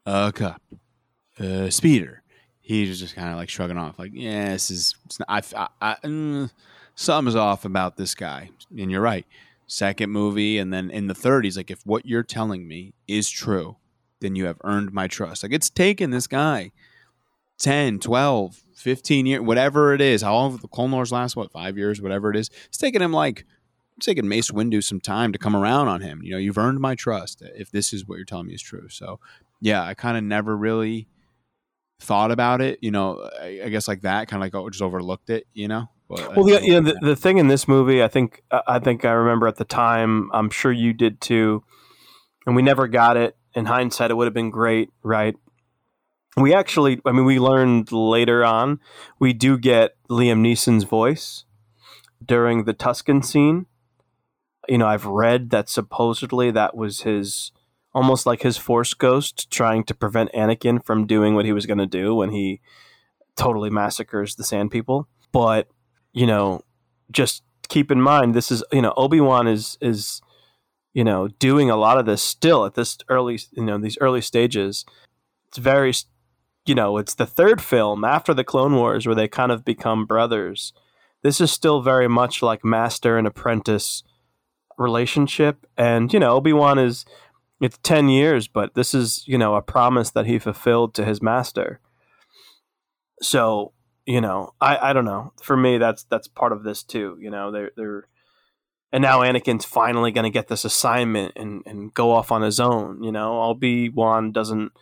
a cup, a speeder. He was just kind of like shrugging off, like, "Yeah, this is not, I, I, I, mm, something's off about this guy." And you're right. Second movie, and then in the 30s, like, if what you're telling me is true, then you have earned my trust. Like, it's taken this guy 10, 12, 15 years, whatever it is, how the Wars last, what, five years, whatever it is. It's taken him like, it's taken Mace Windu some time to come around on him. You know, you've earned my trust if this is what you're telling me is true. So, yeah, I kind of never really thought about it, you know, I, I guess like that, kind of like oh, just overlooked it, you know? But Well, the, know, the, the thing in this movie, I think, I think I remember at the time. I'm sure you did too, and we never got it. In hindsight, it would have been great, right? We actually, I mean, we learned later on, we do get Liam Neeson's voice during the Tuscan scene. You know, I've read that supposedly that was his, almost like his Force ghost trying to prevent Anakin from doing what he was going to do when he totally massacres the Sand People. But you know, just keep in mind this is you know Obi Wan is is you know doing a lot of this still at this early you know these early stages. It's very you know it's the third film after the Clone Wars where they kind of become brothers. This is still very much like master and apprentice relationship, and you know Obi Wan is it's ten years, but this is you know a promise that he fulfilled to his master. So you know, I, I don't know. For me, that's that's part of this too. You know, they're they're, and now Anakin's finally going to get this assignment and and go off on his own. You know, Obi Wan doesn't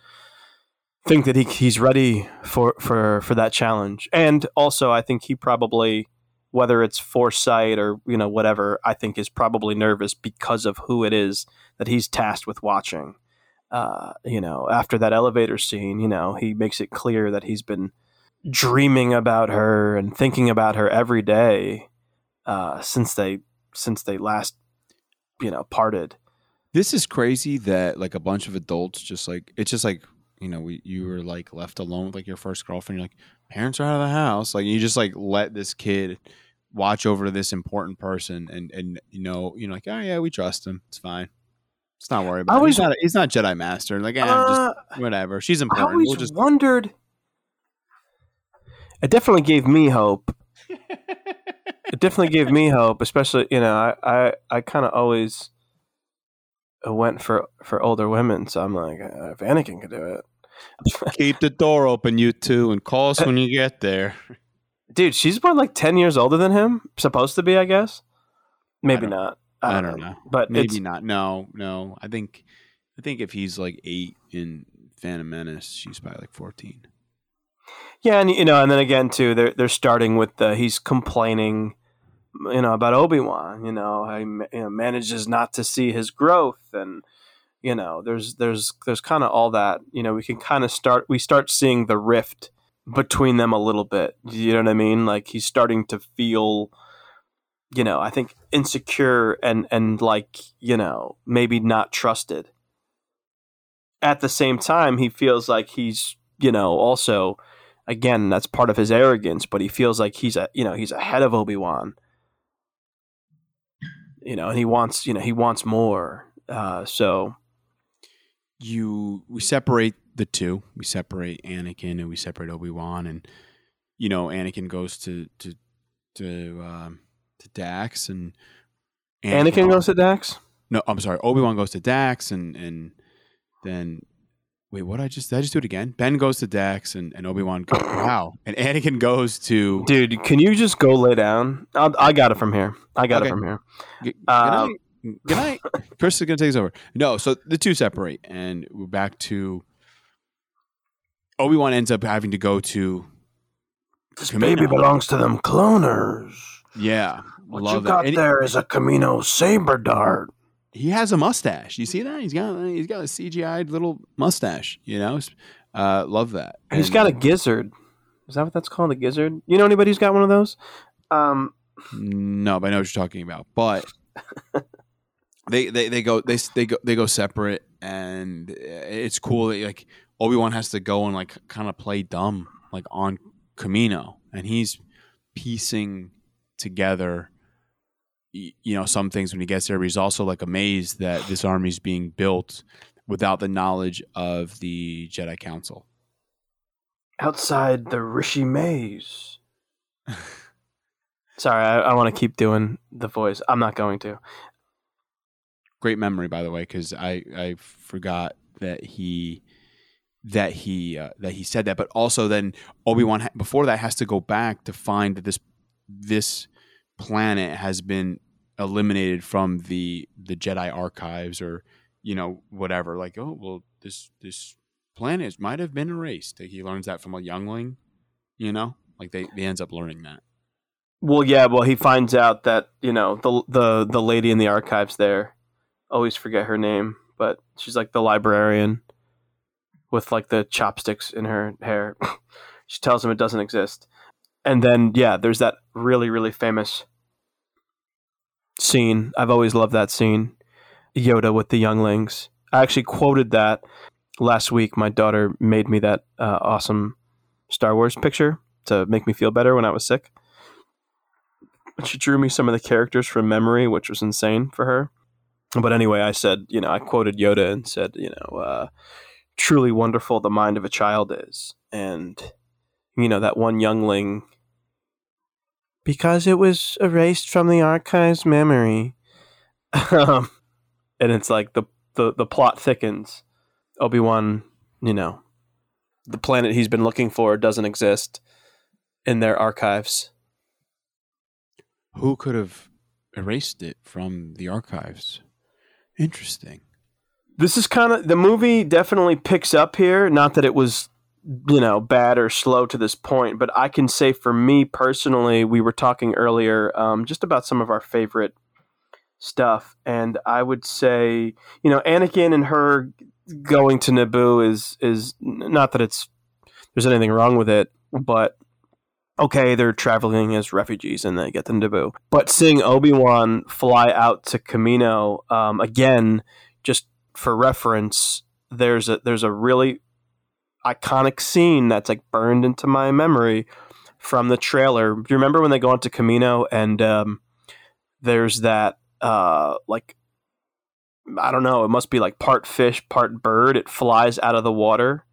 think that he he's ready for for for that challenge, and also I think he probably, whether it's foresight or you know whatever, I think is probably nervous because of who it is that he's tasked with watching. Uh, you know, after that elevator scene, you know, he makes it clear that he's been dreaming about her and thinking about her every day uh, since they since they last you know parted. This is crazy that like a bunch of adults just like it's just like you know we you were like left alone with like your first girlfriend. You're like parents are out of the house. Like you just like let this kid watch over this important person and and you know you know like oh yeah we trust him. It's fine. Let's not worry about. I it. He's not. He's not Jedi Master. Like eh, Uh, just whatever. She's I important. always We'll just wondered. It definitely gave me hope. <laughs> it definitely gave me hope, especially you know I I, I kind of always went for for older women, so I'm like uh, if Anakin could do it, Keep the door open, you two, and call us when you get there. <laughs> Dude, she's about like ten years older than him. Supposed to be, I guess. Maybe don't- not. I don't know. But Maybe not. No, no. I think, I think if he's like eight in Phantom Menace, she's probably like fourteen. Yeah, and you know, and then again too, they're they're starting with the he's complaining, you know, about Obi Wan. You know, he you know, manages not to see his growth, and you know, there's there's there's kind of all that. You know, we can kind of start we start seeing the rift between them a little bit. You know what I mean? Like he's starting to feel, you know, I think insecure and and like you know maybe not trusted. At the same time, he feels like he's you know also again that's part of his arrogance but he feels like he's a you know he's ahead of obi-wan you know and he wants you know he wants more uh so You we separate the two. We separate Anakin and we separate Obi Wan, and you know Anakin goes to to to um, to Dex, and anakin goes to dex No, I'm sorry. Obi Wan goes to Dex, and and then wait, what? I just did I just do it again? Ben goes to Dex, and and Obi Wan. Goes <coughs> wow, and Anakin goes to. dude can you just go lay down I'll, i got it from here i got Okay. it from here G- Good night. Good night. Chris is gonna take us over. No, so the two separate, and we're back to. Obi Wan ends up having to go to. this Kamino. belongs to them cloners Yeah, what you got he- there is a kamino saber dart he has a mustache. You see that? He's got he's got a CGI little mustache. You know, uh, love that. and he's got a gizzard is that what that's called a gizzard you know anybody who's got one of those um No, but I know what you're talking about. But <laughs> they, they they go they they go they go separate, and it's cool that like Obi Wan has to go and like kind of play dumb like on Kamino, and he's piecing together. You know some things when he gets there, but he's also like amazed that this army is being built without the knowledge of the Jedi Council. outside the Rishi maze. <laughs> Sorry, I, I want to keep doing the voice. I'm not going to. great memory by the way because i i forgot that he that he uh, that he said that but also then obi-wan ha- before that has to go back to find that this this planet has been eliminated from the the jedi archives or you know whatever like oh well this this planet might have been erased he learns that from a youngling you know like they, they ends up learning that Well, yeah. Well, he finds out that you know the the the lady in the archives there. Always forget her name, but she's like the librarian with like the chopsticks in her hair. <laughs> she tells him it doesn't exist, and then yeah, there's that really really famous scene. I've always loved that scene. Yoda with the younglings. I actually quoted that last week. My daughter made me that uh, awesome Star Wars picture to make me feel better when I was sick. She drew me some of the characters from memory, which was insane for her. But anyway, I said, you know, I quoted Yoda and said, you know, uh, truly wonderful the mind of a child is. And, you know, that one youngling, because it was erased from the archive's memory. um, and it's like the, the, the plot thickens. Obi Wan, you know, the planet he's been looking for doesn't exist in their archives. who could have erased it from the archives interesting this is kind of the movie definitely picks up here not that it was you know bad or slow to this point but i can say for me personally we were talking earlier um, just about some of our favorite stuff and i would say you know anakin and her going to naboo is is not that it's there's anything wrong with it but okay they're traveling as refugees and they get them to naboo. But seeing obi-wan fly out to kamino um, again just for reference, there's a there's a really iconic scene that's like burned into my memory from the trailer. Do you remember when they go into Kamino and um, there's that uh, like I don't know, it must be like part fish, part bird. It flies out of the water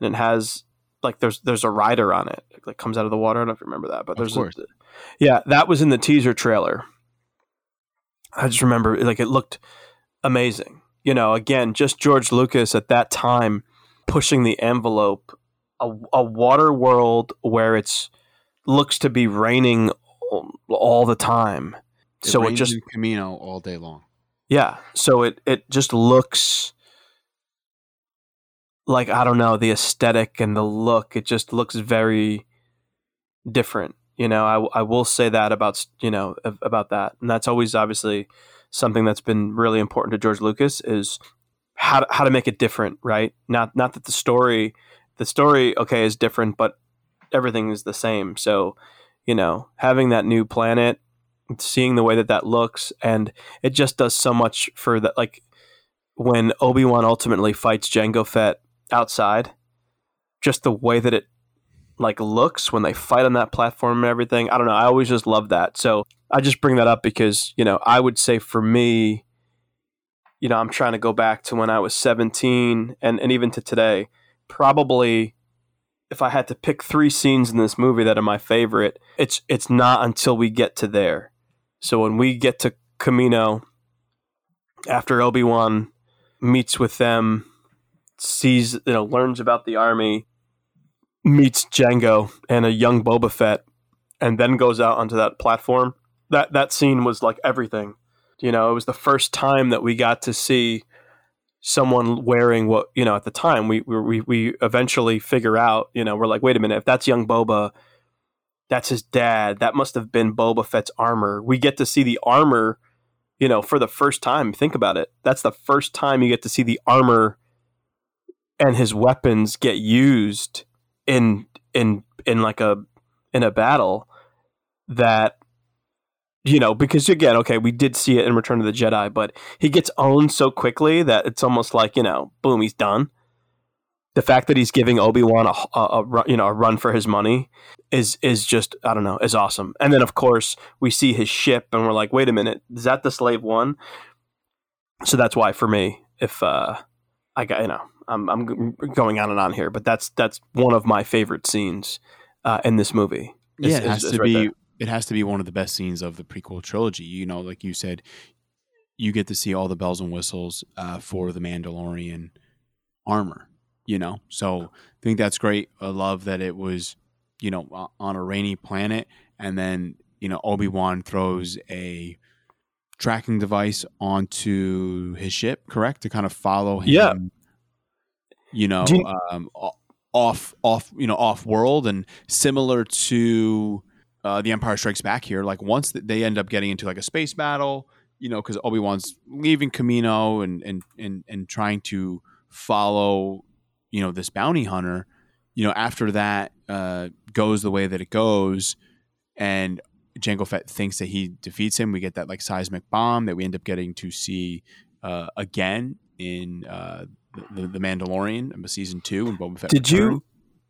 and it has like there's there's a rider on it. It like comes out of the water. I don't know if you remember that, but Of there's. A, yeah, that was in the teaser trailer. I just remember like it looked amazing. You know, again, just George Lucas at that time pushing the envelope. A, a water world where it's looks to be raining all, the time. so it just in Kamino all day long. yeah, so it it just looks like I don't know the aesthetic and the look. It just looks very different. You know, I I will say that about you know about that, and that's always obviously something that's been really important to George Lucas is how to, how to make it different, right? Not not that the story the story okay is different, but everything is the same. So you know, having that new planet, seeing the way that that looks, and it just does so much for that. Like when Obi Wan ultimately fights Jango Fett outside, just the way that it like looks when they fight on that platform and everything. I don't know. I always just love that. So I just bring that up because you know I would say for me, you know, I'm trying to go back to when I was 17 and and even to today. Probably, if I had to pick three scenes in this movie that are my favorite, it's it's not until we get to there. So when we get to Kamino, after Obi Wan meets with them, sees you know learns about the army, meets Jango and a young Boba Fett, and then goes out onto that platform. That that scene was like everything. You know, it was the first time that we got to see someone wearing what you know at the time we we we eventually figure out you know we're like wait a minute if that's young Boba that's his dad that must have been Boba Fett's armor. We get to see the armor you know for the first time. Think about it. That's the first time you get to see the armor and his weapons get used in in in like a in a battle that you know because again okay we did see it in return of the jedi but he gets owned so quickly that it's almost like you know boom he's done the fact that he's giving obi-wan a, a, a you know a run for his money is is just i don't know is awesome and then of course we see his ship and we're like wait a minute is that the slave one so that's why for me if uh i got you know i'm, I'm going on and on here but that's that's one of my favorite scenes uh, in this movie is- Yeah, it is- has is to right be. there. It has to be one of the best scenes of the prequel trilogy. You know, like you said, you get to see all the bells and whistles uh, for the Mandalorian armor. You know, so I think that's great. I love that it was, you know, on a rainy planet, and then you know Obi Wan throws a tracking device onto his ship, correct, to kind of follow him. Yeah. You know, you- um, off off you know off world and similar to uh, the Empire Strikes Back here. Like once th- they end up getting into like a space battle, you know, because Obi Wan's leaving Kamino and and and and trying to follow, you know, this bounty hunter. You know, after that uh, goes the way that it goes, and Jango Fett thinks that he defeats him. We get that like seismic bomb that we end up getting to see uh, again in uh, the, the Mandalorian, um, season two, and Boba Fett. Did you returns.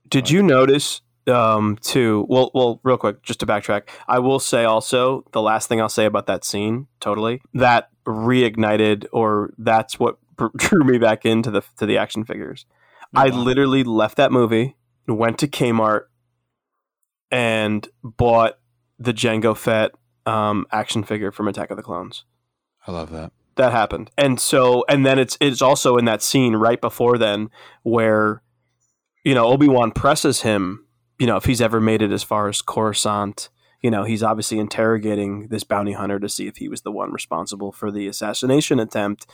did you notice um too well well real quick just to backtrack I will say also the last thing I'll say about that scene totally that reignited or that's what <laughs> drew me back into the to the action figures. Oh, I literally left that movie went to Kmart and bought the Jango Fett um action figure from Attack of the Clones. I love that. that happened. And so and then it's it's also in that scene right before then where you know obi-wan presses him you know if he's ever made it as far as coruscant you know he's obviously interrogating this bounty hunter to see if he was the one responsible for the assassination attempt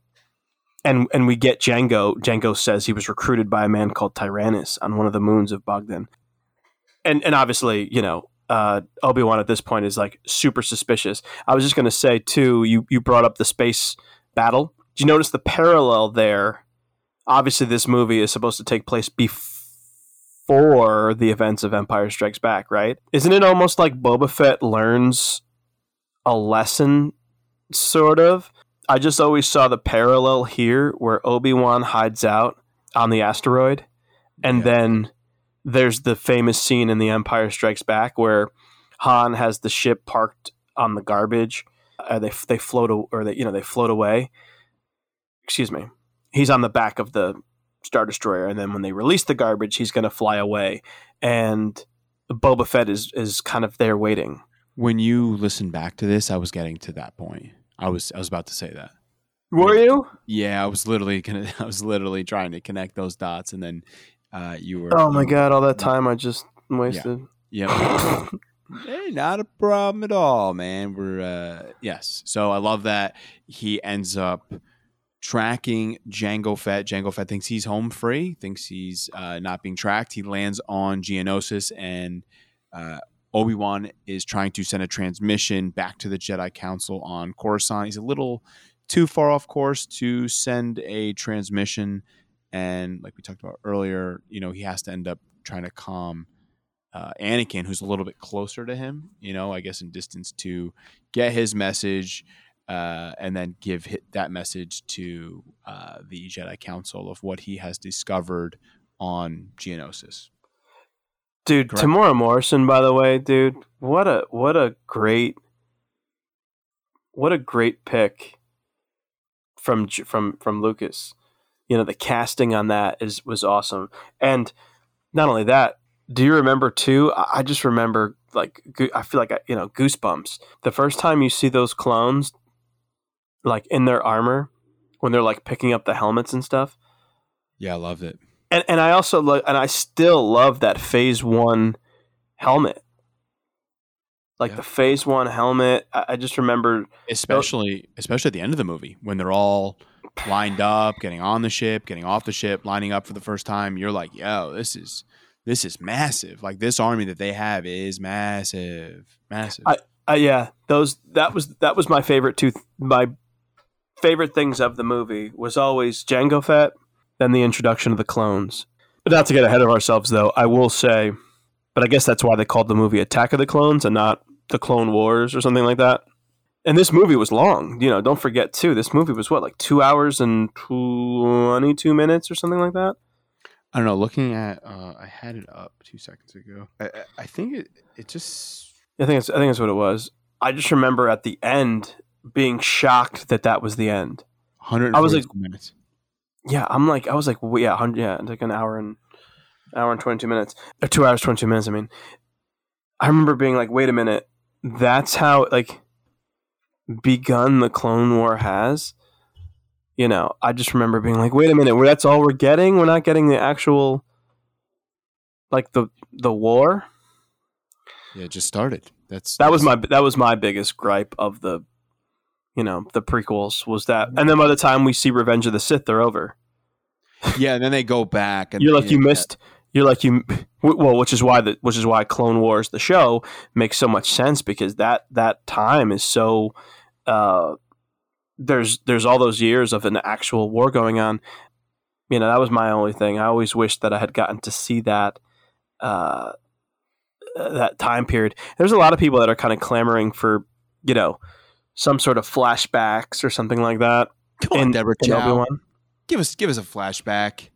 and and we get jango jango says he was recruited by a man called tyrannus on one of the moons of bogden and and obviously you know uh, Obi-Wan at this point is like super suspicious. I was just going to say too, you you brought up the space battle. Do you notice the parallel there? Obviously, this movie is supposed to take place before the events of Empire Strikes Back, right? Isn't it almost like Boba Fett learns a lesson, sort of? I just always saw the parallel here where Obi Wan hides out on the asteroid, and Yeah. then there's the famous scene in The Empire Strikes Back where Han has the ship parked on the garbage. Uh, they they float or they you know they float away. Excuse me. He's on the back of the star destroyer, and then when they release the garbage, he's going to fly away. And Boba Fett is is kind of there waiting. When you listen back to this, I was getting to that point. I was I was about to say that. Were you? Yeah, I was literally gonna. <laughs> I was literally trying to connect those dots, and then uh, you were. Oh my god! All that time I just wasted. Yep. <laughs> hey, not a problem at all, man. We're uh, yes. So I love that he ends up tracking Jango Fett. Jango Fett thinks he's home free, thinks he's uh, not being tracked. He lands on Geonosis, and uh, Obi Wan is trying to send a transmission back to the Jedi Council on Coruscant. He's a little too far off course to send a transmission, and like we talked about earlier, you know, he has to end up trying to calm uh, Anakin, who's a little bit closer to him, you know, I guess in distance to get his message uh, and then give that message to uh, the Jedi Council of what he has discovered on Geonosis. Dude, Correct. Temuera Morrison, by the way, dude, what a what a great what a great pick from from from Lucas. You know, the casting on that is was awesome. And not only that, do you remember too? I I just remember like I feel like I, you know goosebumps. The first time you see those clones, like in their armor, when they're like picking up the helmets and stuff, Yeah, I loved it. and and I also lo- and I still love that Phase One helmet, like Yeah. the Phase One helmet. I, I just remember, Especially, especially at the end of the movie when they're all lined up, getting on the ship, getting off the ship, lining up for the first time. You're like, yo, this is this is massive. Like this army that they have is massive, massive. I- uh, yeah, those that was that was my favorite two. My favorite things of the movie was always Jango Fett, then the introduction of the clones. But not to get ahead of ourselves, though, I will say, but I guess that's why they called the movie Attack of the Clones and not the Clone Wars or something like that. And this movie was long. You know, don't forget too. This movie was what like two hours and twenty-two minutes or something like that. I don't know. Looking at, uh, I had it up two seconds ago. I, I- I think it, it just. I think it's, I think that's what it was. I just remember at the end being shocked that that was the end. 100 I was like- minutes. Yeah, I'm like, I was like, well, yeah, 100, yeah, like an hour and hour and 22 minutes, or two hours, 22 minutes. I mean, I remember being like, wait a minute, that's how like begun the Clone War has. You know, I just remember being like, wait a minute, that's all we're getting. We're not getting the actual, like the the war. Yeah, it just started. That's That was my that was my biggest gripe of the, you know, the prequels was that, and then by the time we see Revenge of the Sith, they're over. Yeah, and then they go back and you're like you missed you're like you well which is why the which is why clone wars the show makes so much sense because that that time is so uh there's there's all those years of an actual war going on. You know that was my only thing. I always wished that i had gotten to see that uh that time period. There's a lot of people that are kind of clamoring for you know some sort of flashbacks or something like that Come on, in, Deborah in Chow. Obi-Wan Give us give us a flashback.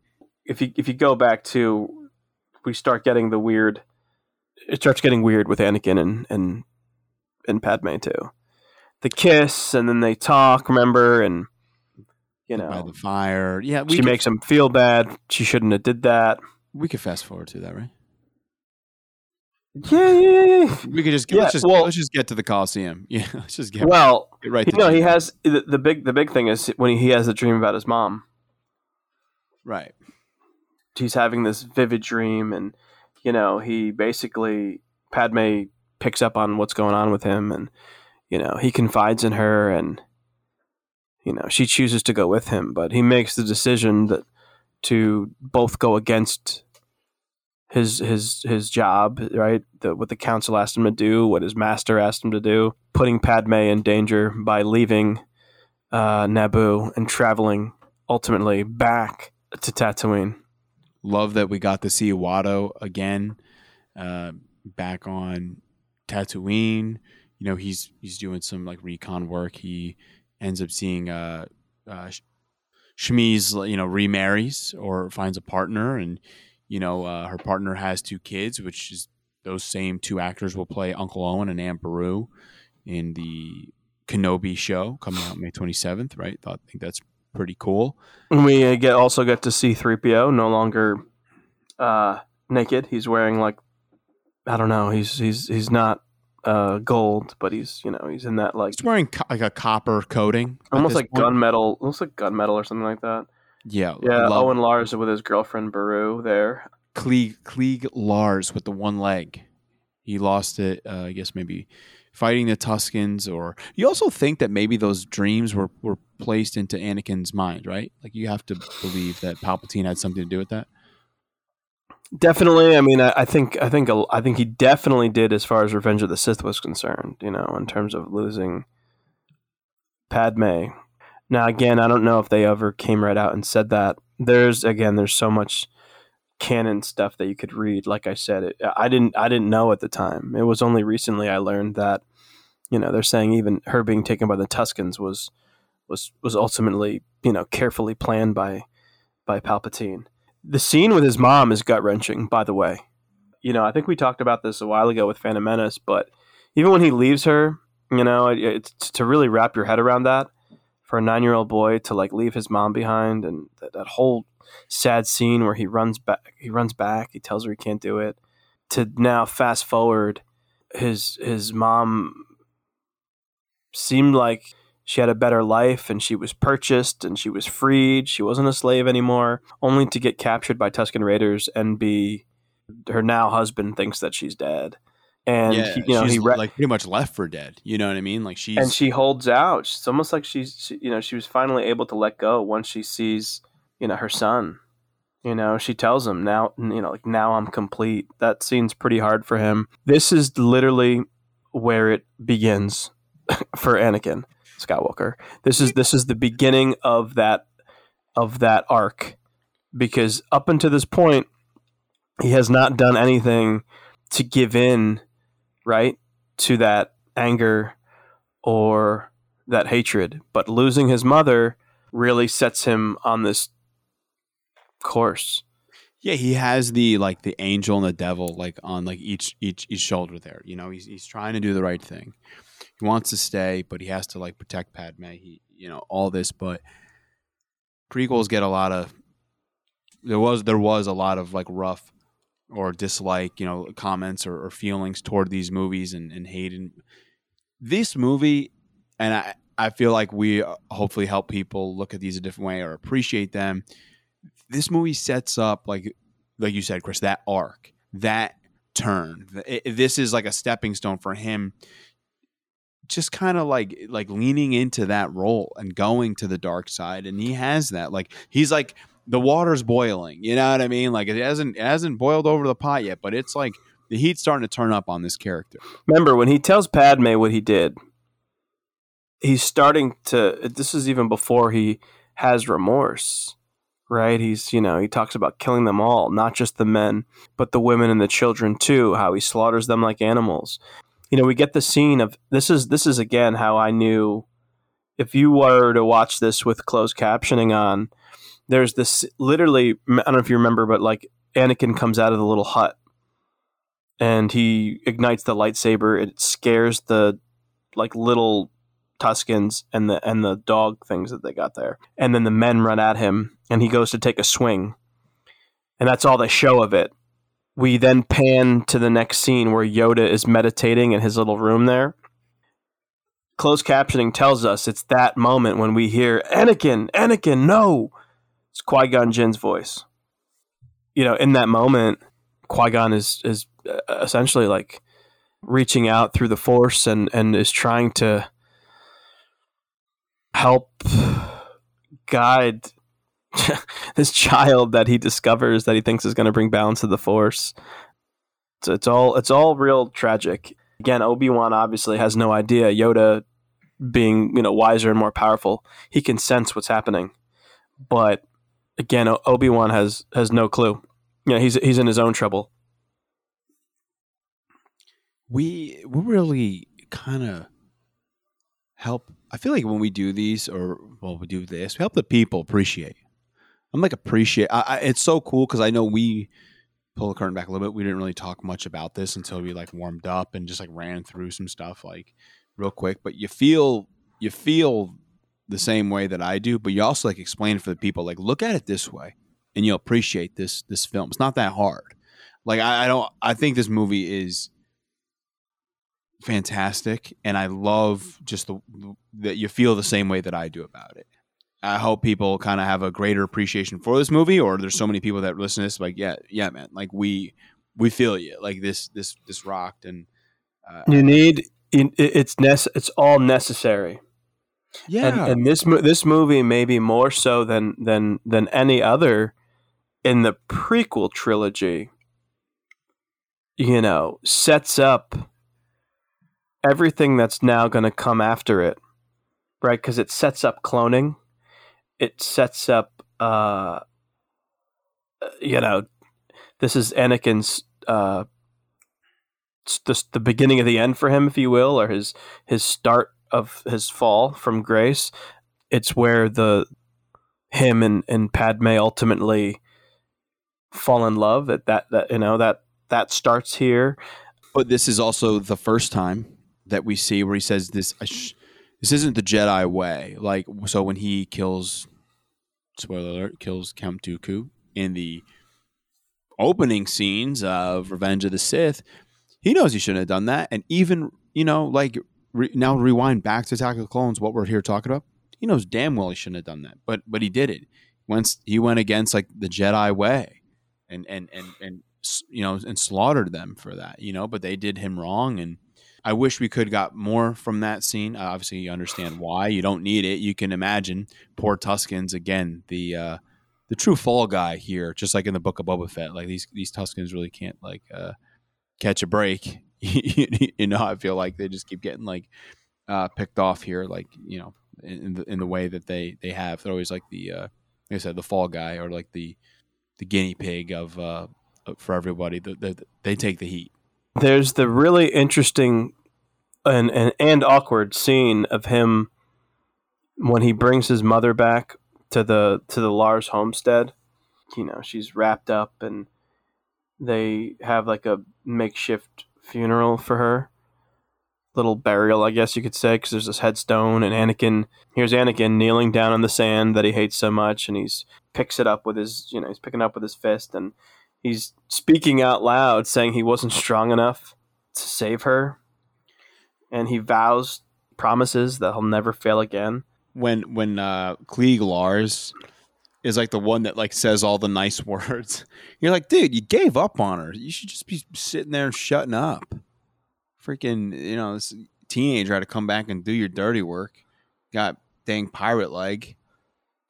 if you if you go back to we start getting the weird it starts getting weird with Anakin and and and Padme too. The kiss and then they talk, remember, and you know by the fire. Yeah, we she could, makes him feel bad. She shouldn't have did that. we could fast forward to that, right? Yeah, yeah, yeah. We could just Yeah, let's just well- let's just get to the Coliseum. <laughs> Yeah, let's just get, Well, get right. you know, he has the, the big the big thing is when he has a dream about his mom. right. he's having this vivid dream and you know he basically padme picks up on what's going on with him and you know he confides in her and you know she chooses to go with him but he makes the decision that to both go against his his his job right the, what the council asked him to do what his master asked him to do putting padme in danger by leaving uh, naboo and traveling ultimately back to tatooine Love that we got to see Watto again, uh, back on Tatooine. You know, he's he's doing some like recon work. He ends up seeing uh, uh, Sh- Shmiz, you know, remarries or finds a partner, and you know, uh, her partner has two kids, which is those same two actors will play Uncle Owen and Aunt Beru in the Kenobi show coming out May twenty seventh. Right? Thought think that's pretty cool. And we uh, get also get to see 3PO no longer uh, naked. He's wearing like I don't know. He's he's he's not uh, gold, but he's you know he's in that like He's wearing co- like a copper coating, almost like point. gunmetal, almost like gunmetal or something like that. Yeah, Yeah, love- Owen Lars with his girlfriend Beru there. Cliegg, Cliegg Lars with the one leg. He lost it, uh, I guess, maybe fighting the Tuscans. Or you also think that maybe those dreams were, were placed into Anakin's mind, right? Like you have to believe that Palpatine had something to do with that. Definitely, I mean, I, I think, I think, I think he definitely did as far as Revenge of the Sith was concerned. You know, in terms of losing Padme. Now, again, I don't know if they ever came right out and said that. There's again, there's so much canon stuff that you could read. Like I said, it, I didn't, I didn't know at the time. It was only recently I learned that. You know, they're saying even her being taken by the Tuskens was was was ultimately you know carefully planned by by Palpatine. The scene with his mom is gut wrenching. By the way, you know I think we talked about this a while ago with Phantom Menace, but even when he leaves her, you know, it, it's to really wrap your head around that for a nine year old boy to like leave his mom behind and that, that whole sad scene where he runs back he runs back he tells her he can't do it to now fast forward his his mom seemed like she had a better life and she was purchased and she was freed. She wasn't a slave anymore only to get captured by Tusken raiders and be her now husband thinks that she's dead and yeah, he, you know she's he re- like pretty much left for dead. You know what I mean? Like she's and she holds out. It's almost like she's, she, you know, she was finally able to let go once she sees, you know, her son. You know, she tells him now, you know, like now I'm complete. That scene's pretty hard for him. This is literally where it begins <laughs> for Anakin Skywalker. This is this is the beginning of that of that arc because up until this point, he has not done anything to give in, right, to that anger or that hatred. But losing his mother really sets him on this course. Yeah, he has the like the angel and the devil like on like each each each shoulder there. You know, he's he's trying to do the right thing. He wants to stay, but he has to like protect Padme. He you know all this, but prequels get a lot of there was there was a lot of like rough or dislike you know comments or, or feelings toward these movies and, and hate and this movie and I I feel like we uh, hopefully help people look at these a different way or appreciate them. This movie sets up like like you said chris that arc that turn. It- this is like a stepping stone for him just kind of like like leaning into that role and going to the dark side and he has that. Like he's like the water's boiling you know what i mean like it hasn't it hasn't boiled over the pot yet but it's like the heat's starting to turn up on this character Remember when he tells Padme what he did, he's starting to this is even before he has remorse. Right? He's, you know, he talks about killing them all, not just the men, but the women and the children too, how he slaughters them like animals. You know, we get the scene of this is this is again how I knew if you were to watch this with closed captioning on, there's this literally I don't know if you remember, but like Anakin comes out of the little hut and he ignites the lightsaber. It scares the like little Tuskens and the and the dog things that they got there. And then the men run at him and he goes to take a swing. And that's all they show of it. We then pan to the next scene where Yoda is meditating in his little room there. Closed captioning tells us it's that moment when we hear Anakin, Anakin, no. It's Qui Gon Jinn's voice. You know, in that moment, Qui Gon is is uh, essentially like reaching out through the Force and and is trying to help guide <laughs> this child that he discovers that he thinks is going to bring balance to the Force. It's all it's all real tragic. Again, Obi Wan obviously has no idea. Yoda, being you know wiser and more powerful, he can sense what's happening. But again, Obi Wan has has no clue. You know, he's he's in his own trouble. we we really kind of help i feel like when we do these or well we do this we help the people appreciate i'm like appreciate I, I, it's so cool because i know we pull the curtain back a little bit we didn't really talk much about this until we like warmed up and just like ran through some stuff like real quick but you feel you feel the same way that i do but you also like explain it for the people like look at it this way and you'll appreciate this this film it's not that hard like I, I don't i think this movie is fantastic, and I love just the that you feel the same way that I do about it. I hope people kind of have a greater appreciation for this movie, or there's so many people that listen to this like, yeah, yeah, man, like we we feel you, like this this this rocked, and uh, You need it- it's nece- it's all necessary. Yeah, and, and this this movie maybe more so than than than any other in the prequel trilogy. You know sets up everything that's now going to come after it right? Because it sets up cloning. It sets up uh you know this is anakin's uh the, the beginning of the end for him if you will or his his start of his fall from grace it's where the him and and padme ultimately fall in love that that, that you know that that starts here But this is also the first time that we see where he says this. This isn't the Jedi way. Like so, when he kills, spoiler alert, kills Count Dooku in the opening scenes of Revenge of the Sith, he knows he shouldn't have done that. And even you know, like re- now rewind back to Attack of the Clones, what we're here talking about. He knows damn well he shouldn't have done that, but but he did it. Once he went against like the Jedi way, and and and and you know and slaughtered them for that you know but they did him wrong and i wish we could got more from that scene uh, obviously you understand why you don't need it you can imagine poor Tuskens again the uh the true fall guy here just like in the book of boba fett like these these Tuskens really can't like uh catch a break <laughs> you know i feel like they just keep getting like uh picked off here like you know in, the in the way that they they have they're always like the uh like i said the fall guy or like the the guinea pig of uh for everybody. The, the, they take the heat. there's the really interesting and, and and awkward scene of him when he brings his mother back to the to the Lars homestead. You know, she's wrapped up and they have like a makeshift funeral for her. Little burial, I guess you could say, because there's this headstone, and Anakin. Here's Anakin kneeling down on the sand that he hates so much, and he's picks it up with his, you know, he's picking up with his fist, and he's speaking out loud, saying he wasn't strong enough to save her, and he vows, promises that he'll never fail again. When when uh Cliegg Lars is like the one that like says all the nice <laughs> words. You're like, dude, you gave up on her. You should just be sitting there shutting up. Freaking, you know, this teenager had to come back and do your dirty work. Got dang pirate leg.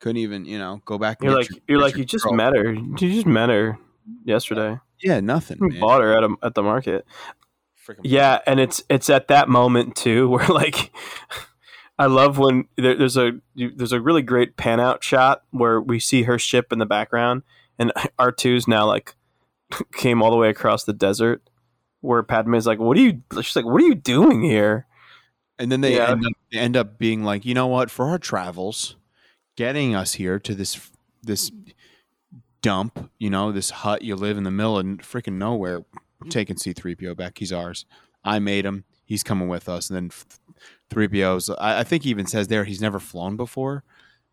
Couldn't even, you know, go back. and You're like, your- you're like, your you just girl. met her. You just met her yesterday. Yeah, nothing. Man. bought her at a, at the market. Freaking Yeah, and it's it's at that moment too <laughs> where like I love when there, there's a there's a really great pan out shot where we see her ship in the background and <laughs> R 2s now like <laughs> came all the way across the desert where Padme's like, "What are you?" She's like, "What are you doing here?" And then they, Yeah. end, up, they end up being like, you know what? For our travels, getting us here to this this dump, you know, this hut you live in the middle of freaking nowhere. We're taking C-3PO back. He's ours. I made him. He's coming with us. And then 3PO's, I, I think he even says there he's never flown before.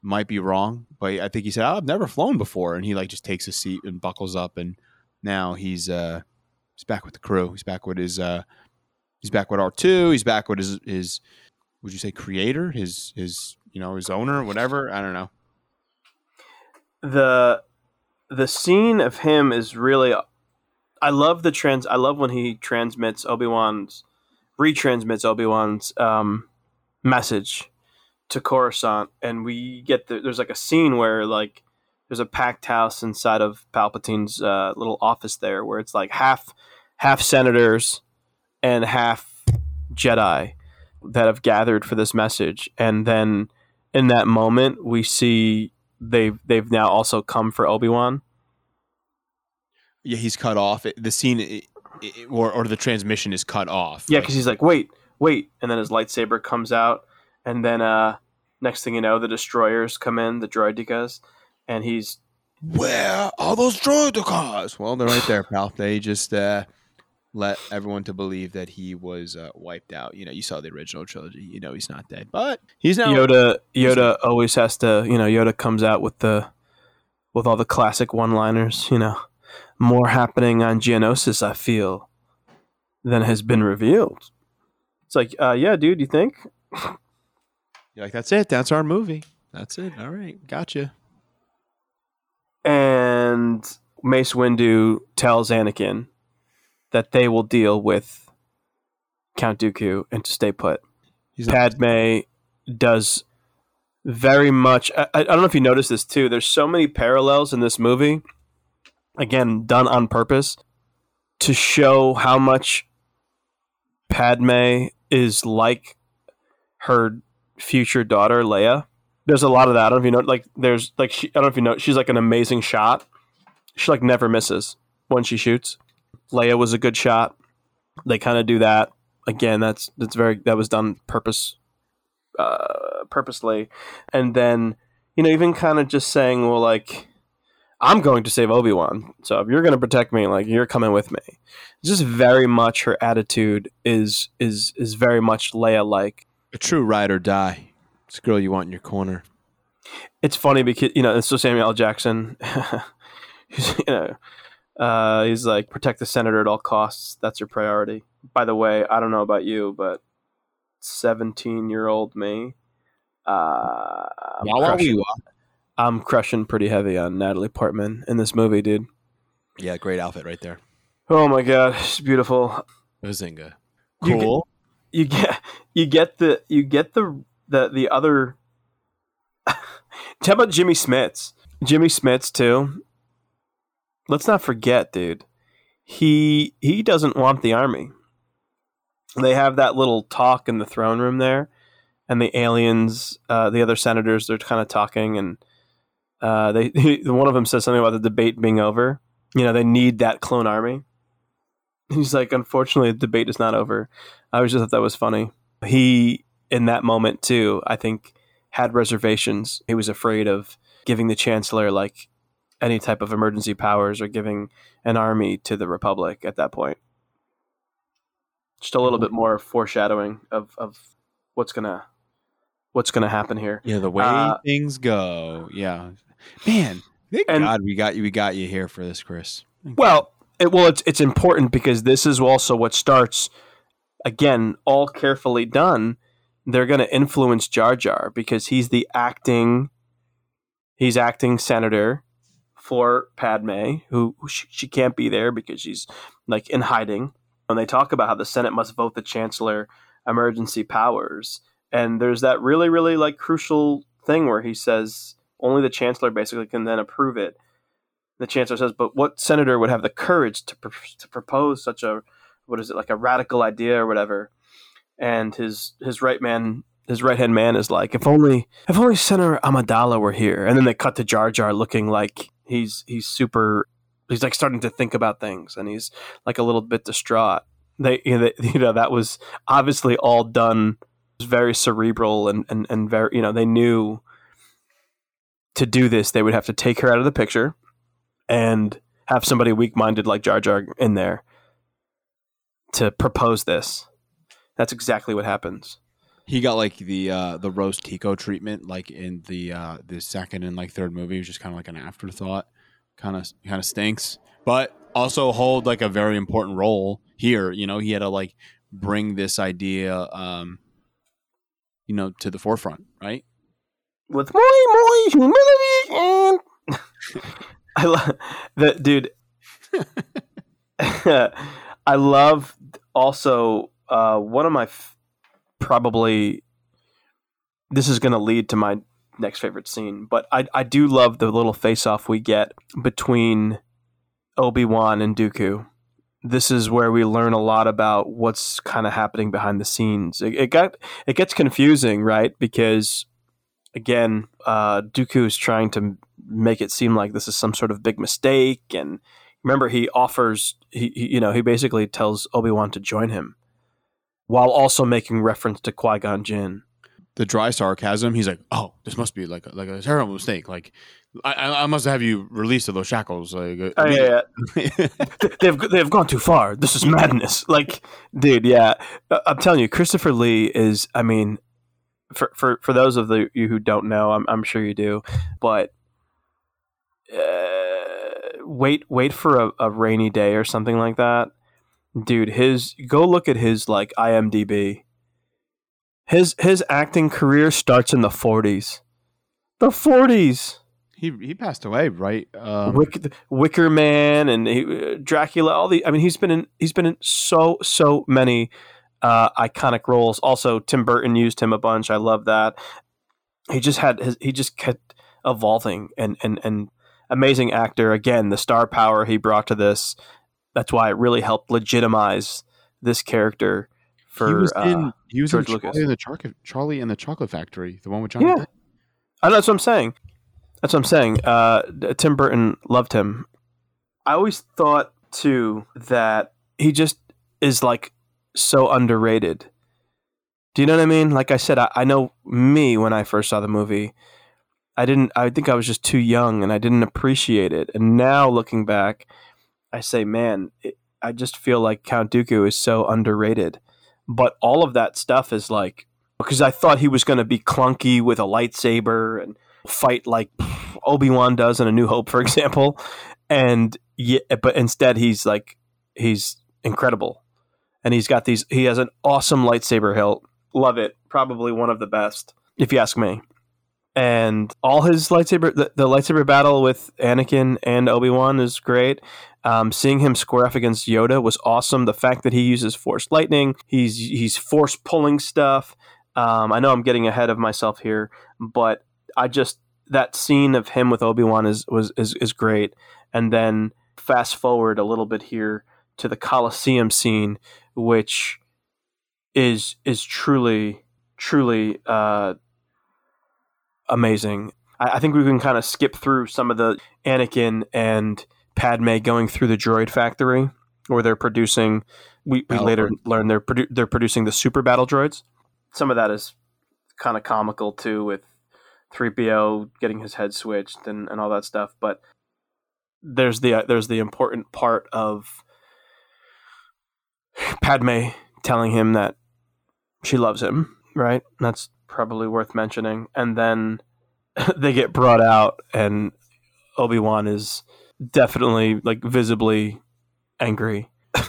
Might be wrong, but I think he said, I've never flown before. And he like just takes a seat and buckles up. And now he's, uh, he's back with the crew. He's back with his, uh, he's back with R2. He's back with his, his, would you say creator? His, his, you know, his owner, whatever. I don't know. the the scene of him is really I love the trans I love when he transmits Obi-Wan's retransmits Obi-Wan's um, message to Coruscant and we get the, there's like a scene where like there's a packed house inside of Palpatine's uh, little office there where it's like half half senators and half Jedi that have gathered for this message and then in that moment we see they've they've now also come for Obi Wan. Yeah, he's cut off. The scene it, it, or or the transmission is cut off. Yeah, because he's like, wait, wait, and then his lightsaber comes out, and then uh, next thing you know, the destroyers come in, the droidekas, and he's where are those droidekas? Well, they're right there, pal. They just uh, let everyone to believe that he was uh, wiped out. You know, you saw the original trilogy. You know, he's not dead, but he's now. Yoda. Yoda always has to, you know, Yoda comes out with the with all the classic one-liners. You know, more happening on Geonosis, I feel, than has been revealed. It's like, uh, yeah, dude, you think? You're like, that's it. That's our movie. That's it. All right, gotcha. And Mace Windu tells Anakin that they will deal with Count Dooku and to stay put. He's Padme does very much. I, I don't know if you noticed this too. There's so many parallels in this movie, again, done on purpose to show how much Padme is like her future daughter, Leia. There's a lot of that. I don't know if you know, like, there's like, she, I don't know if you know, she's like an amazing shot. She like never misses when she shoots. Leia was a good shot. They kind of do that again. That's that's very that was done purpose uh, purposely, and then you know even kind of just saying, well, like I'm going to save Obi Wan, so if you're going to protect me, like you're coming with me. Just very much her attitude is is is very much Leia like. a true ride or die. It's a girl you want in your corner. It's funny because you know, it's so Samuel L. Jackson. <laughs> he's, you know, uh, he's like protect the senator at all costs. That's your priority. By the way, I don't know about you, but seventeen-year-old me, uh, I'm, Wow, wow, crushing, wee, I'm crushing pretty heavy on Natalie Portman in this movie, dude. Yeah, great outfit right there. Oh my god, it's beautiful. Bazinga. You Cool. you get you get the you get the the the other <laughs> How about Jimmy Smits? Jimmy Smits too. Let's not forget, dude. He he doesn't want the army. They have that little talk in the throne room there, and the aliens, uh, the other senators, they're kind of talking, and uh, they <laughs> one of them says something about the debate being over. You know, they need that clone army. He's like, unfortunately, the debate is not over. I was just thought that was funny. He, in that moment too, I think had reservations. He was afraid of giving the chancellor like any type of emergency powers or giving an army to the republic at that point. Just a little bit more foreshadowing of, of what's gonna what's gonna happen here. Yeah, the way Uh, things go. Yeah, man. Thank And- God we got you. We got you here for this, Chris. Thank Well, it, well, it's it's important because this is also what starts. Again, all carefully done. They're going to influence Jar Jar because he's the acting. He's acting senator for Padme, who who she, she can't be there because she's like in hiding. And they talk about how the Senate must vote the chancellor emergency powers, and there's that really, really like crucial thing where he says only the chancellor basically can then approve it the chancellor says, "But what senator would have the courage to pr- to propose such a what is it like a radical idea or whatever?" And his his right man, his right hand man, is like, "If only if only Senator Amidala were here." And then they cut to Jar Jar looking like he's he's super. He's like starting to think about things, and he's like a little bit distraught. They you know, they, you know that was obviously all done very cerebral and and and very you know they knew to do this they would have to take her out of the picture and have somebody weak-minded like Jar Jar in there to propose this. That's exactly what happens. He got like the uh the Rose Tico treatment, like in the uh the second and like third movie, was just kind of like an afterthought. Kind of kind of stinks, but also hold like a very important role here. You know, he had to like bring this idea, um, you know, to the forefront, right? With more, more humility and <laughs> I love that dude. <laughs> I love also uh, one of my f- probably this is going to lead to my next favorite scene, but I I do love the little face off we get between Obi Wan and Dooku. This is where we learn a lot about what's kind of happening behind the scenes. It, it got it gets confusing, right? Because again, uh, Dooku is trying to make it seem like this is some sort of big mistake, and remember, he offers he, he you know he basically tells Obi Wan to join him, while also making reference to Qui Gon Jinn. The dry sarcasm. He's like, "Oh, this must be like a, like a terrible mistake. Like, I- I, must have you released of those shackles. Like, uh, Oh, yeah, yeah. <laughs> they've they've gone too far. This is madness. <laughs> Like, dude, yeah, Uh, I'm telling you, Christopher Lee is. I mean, for for for those of the, you who don't know, I'm I'm sure you do, but uh, wait wait for a, a rainy day or something like that, dude. His go look at his like IMDb. His his acting career starts in the 40s. The 40s. He he passed away, right? Um, Wick, Wicker Man and he, Dracula. All the I mean, he's been in he's been in so so many uh, iconic roles. Also, Tim Burton used him a bunch. I love that. He just had his, he just kept evolving and and and amazing actor. Again, the star power he brought to this. That's why it really helped legitimize this character for he was uh, in he was in. Charlie and the Chocolate Charlie and the Chocolate Factory, the one with Johnny Yeah. Depp. I know that's what I'm saying. That's what I'm saying. Uh, Tim Burton loved him. I always thought too that he just is like so underrated. Do you know what I mean? Like I said, I, I know me when I first saw the movie. I didn't. I think I was just too young and I didn't appreciate it. And now looking back, I say, man, it, I just feel like Count Dooku is so underrated. But all of that stuff is like because I thought he was going to be clunky with a lightsaber and fight like Obi Wan does in A New Hope, for example. And yeah, but instead he's like he's incredible, and he's got these. He has an awesome lightsaber hilt. Love it. Probably one of the best, if you ask me. And all his lightsaber, the, the lightsaber battle with Anakin and Obi Wan is great. Um, seeing him square off against Yoda was awesome. The fact that he uses Force lightning, he's he's force pulling stuff. Um, I know I'm getting ahead of myself here, but I just that scene of him with Obi Wan is was is, is great. And then fast forward a little bit here to the Coliseum scene, which is is truly truly uh, amazing. I, I think we can kind of skip through some of the Anakin and Padme going through the droid factory, where they're producing. We, we later learn they're produ- they're producing the super battle droids. Some of that is kind of comical too, with 3PO getting his head switched and, and all that stuff. But there's the there's the important part of Padme telling him that she loves him, right? That's probably worth mentioning. And then <laughs> they get brought out, and Obi Wan is definitely like visibly angry. <laughs>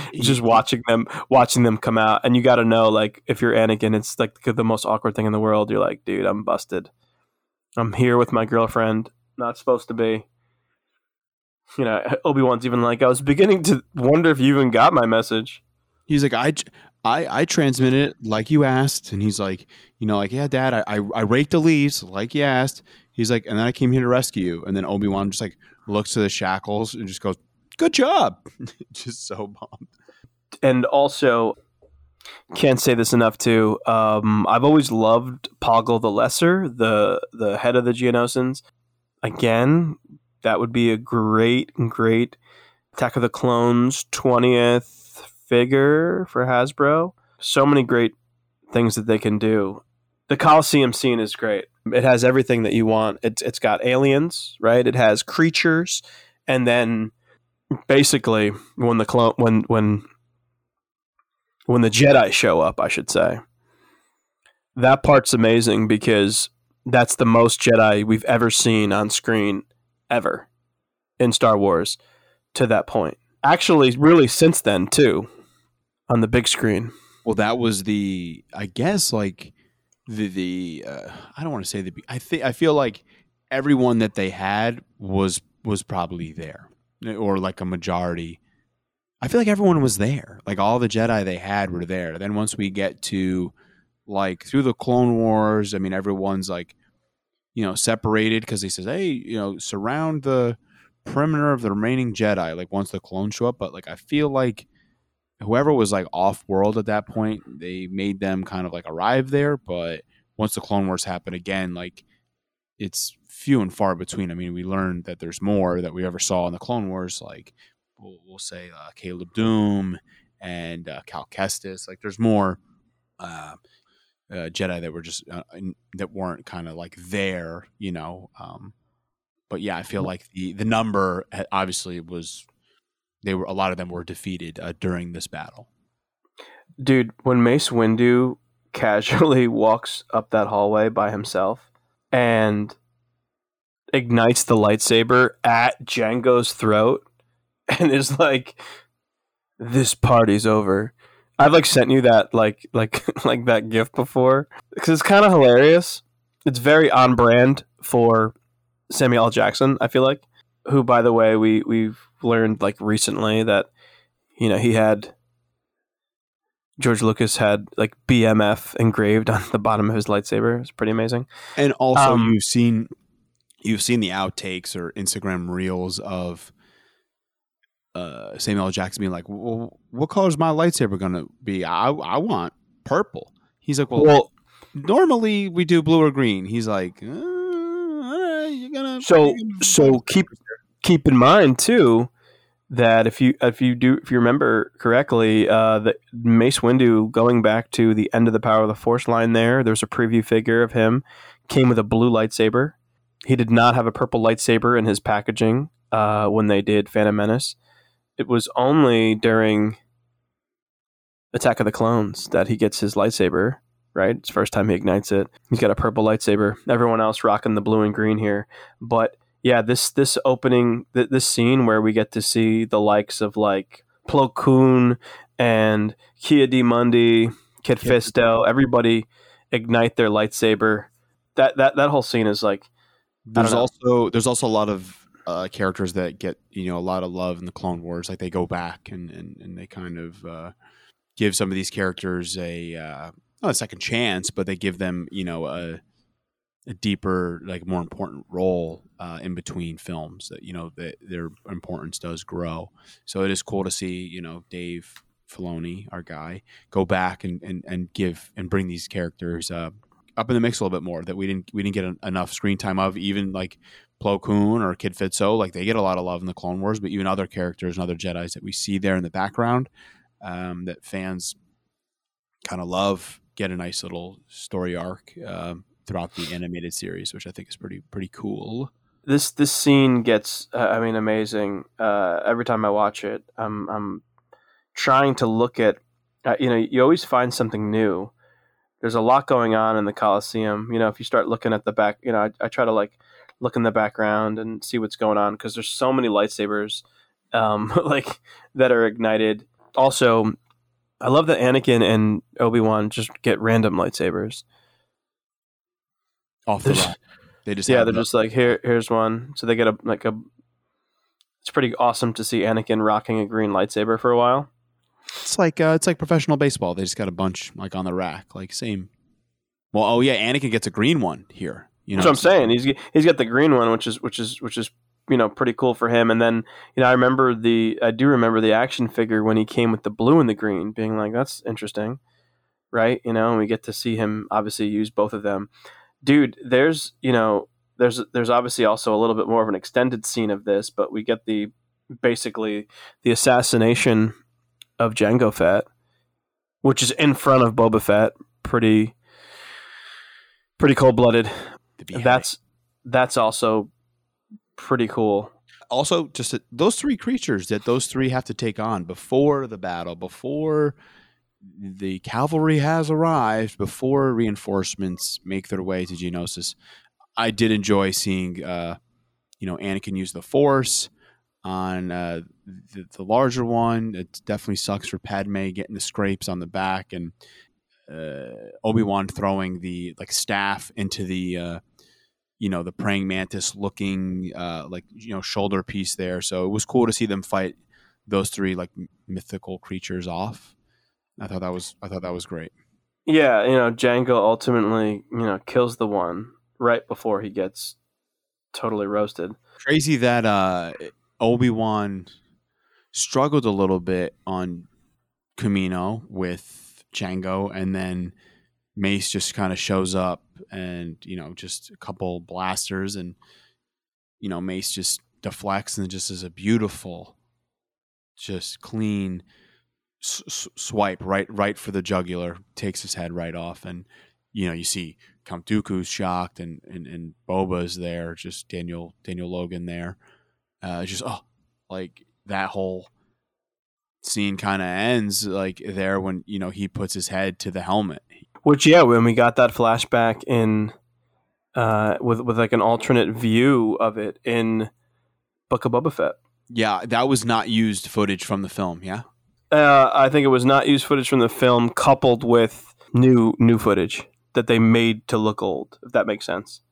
<laughs> Just watching them, watching them come out, and you got to know, like, if you're Anakin, it's like the most awkward thing in the world. You're like, dude, I'm busted. I'm here with my girlfriend. Not supposed to be. You know, <laughs> Obi Wan's even like, I was beginning to wonder if you even got my message. He's like, I I I transmitted it like you asked, and he's like, you know, like, yeah, Dad, I, I, I raked the leaves like you asked. He's like, and then I came here to rescue you, and then Obi Wan just like looks to the shackles and just goes, "Good job," <laughs> just so bummed. and also can't say this enough too. Um, I've always loved Poggle the Lesser, the the head of the Geonosians. Again, that would be a great, great Attack of the Clones twentieth figure for Hasbro. So many great things that they can do. The Coliseum scene is great. It has everything that you want. It's it's got aliens, right? It has creatures, and then basically when the clone when when when the Jedi show up, I should say. That part's amazing because that's the most Jedi we've ever seen on screen ever in Star Wars to that point. Actually, really since then too, on the big screen. Well, that was the, I guess, like the the. Uh, I don't want to say the. I think I feel like everyone that they had was was probably there, or like a majority. I feel like everyone was there. Like all the Jedi they had were there. Then once we get to like through the Clone Wars, I mean, everyone's like, you know, separated because he says, hey, you know, surround the perimeter of the remaining Jedi. Like once the clones show up, but like I feel like whoever was like off world at that point, they made them kind of like arrive there. But once the Clone Wars happen again, like it's few and far between. I mean, we learned that there's more that we ever saw in the Clone Wars. Like we'll, we'll say uh, Caleb Dume and uh, Cal Kestis. Like there's more uh, uh, Jedi that were just uh, in, that weren't kind of like there, you know. Um, but yeah, I feel like the the number obviously was they were a lot of them were defeated uh, during this battle. Dude, when Mace Windu casually <laughs> walks up that hallway by himself and ignites the lightsaber at Jango's throat <laughs> and is like, this party's over. I've like sent you that like like <laughs> like that gift before because it's kind of hilarious. It's very on brand for Samuel L. Jackson. I feel like, who by the way we we've learned like recently that you know he had George Lucas had like BMF engraved on the bottom of his lightsaber. It's pretty amazing. And also, Um, you've seen you've seen the outtakes or Instagram reels of uh, Samuel Jackson being like, "Well, what color is my lightsaber going to be? I I want purple." He's like, "Well, Well, normally we do blue or green." He's like, uh, right, "You're gonna So- you're gonna- so keep keep in mind too that if you if you do if you remember correctly, uh, that Mace Windu going back to the end of the Power of the Force line there, there's a preview figure of him came with a blue lightsaber. He did not have a purple lightsaber in his packaging uh, when they did Phantom Menace. It was only during Attack of the Clones that he gets his lightsaber. Right, it's the first time he ignites it. He's got a purple lightsaber. Everyone else rocking the blue and green here, but yeah, this this opening, th- this scene where we get to see the likes of like Plo Koon and Ki-Adi-Mundi, Kit Fisto, everybody ignite their lightsaber. That that that whole scene is like There's also there's also a lot of uh, characters that get you know a lot of love in the Clone Wars. Like they go back and and, and they kind of uh, give some of these characters a uh, not a second chance, but they give them you know a a deeper, like more important role uh, in between films. That you know that their importance does grow. So it is cool to see you know Dave Filoni, our guy, go back and and, and give and bring these characters uh, up in the mix a little bit more that we didn't we didn't get en- enough screen time of. Even like Plo Koon or Kit Fisto, like they get a lot of love in the Clone Wars, but even other characters and other Jedi's that we see there in the background um, that fans kind of love get a nice little story arc um, throughout the animated series, which I think is pretty pretty cool. this this scene gets uh, I mean amazing. Uh, every time I watch it, I'm I'm trying to look at uh, you know you always find something new. There's a lot going on in the Coliseum. You know, if you start looking at the back, you know, I, I try to like look in the background and see what's going on because there's so many lightsabers, um, <laughs> like that are ignited. Also, I love that Anakin and Obi Wan just get random lightsabers. Off the rack. They just yeah, they're the- just like here. Here's one. So they get a like a. It's pretty awesome to see Anakin rocking a green lightsaber for a while. It's like uh, it's like professional baseball. They just got a bunch like on the rack, like same. Well, oh yeah, Anakin gets a green one here. You know, That's what I'm saying. He's he's got the green one, which is which is which is you know pretty cool for him. And then you know I remember the I do remember the action figure when he came with the blue and the green, being like that's interesting, right? You know, and we get to see him obviously use both of them. Dude, there's you know there's there's obviously also a little bit more of an extended scene of this, but we get the basically the assassination of Jango Fett, which is in front of Boba Fett. Pretty pretty cold blooded. That's that's also pretty cool. also just those three creatures that those three have to take on before the battle, before the cavalry has arrived, before reinforcements make their way to Geonosis. I did enjoy seeing, uh, you know, Anakin use the Force on uh, the, the larger one. It definitely sucks for Padme getting the scrapes on the back and uh, Obi Wan throwing the like staff into the. Uh, you know the praying mantis looking uh, like you know shoulder piece there. So it was cool to see them fight those three like mythical creatures off. I thought that was I thought that was great. Yeah, you know, Jango ultimately, you know, kills the one right before he gets totally roasted. Crazy that uh, Obi Wan struggled a little bit on Kamino with Jango, and then Mace just kind of shows up, and you know, just a couple blasters, and you know, Mace just deflects, and just is a beautiful, just clean s- swipe right, right for the jugular, takes his head right off, and you know, you see Count shocked, and and and Boba's there, just Daniel Daniel Logan there, uh, just oh, like that whole scene kind of ends like there when you know he puts his head to the helmet. Which yeah, when we got that flashback in uh with with like an alternate view of it in Book of Boba Fett. Yeah, that was not used footage from the film. Yeah, Uh, I think it was not used footage from the film, coupled with new new footage that they made to look old. If that makes sense.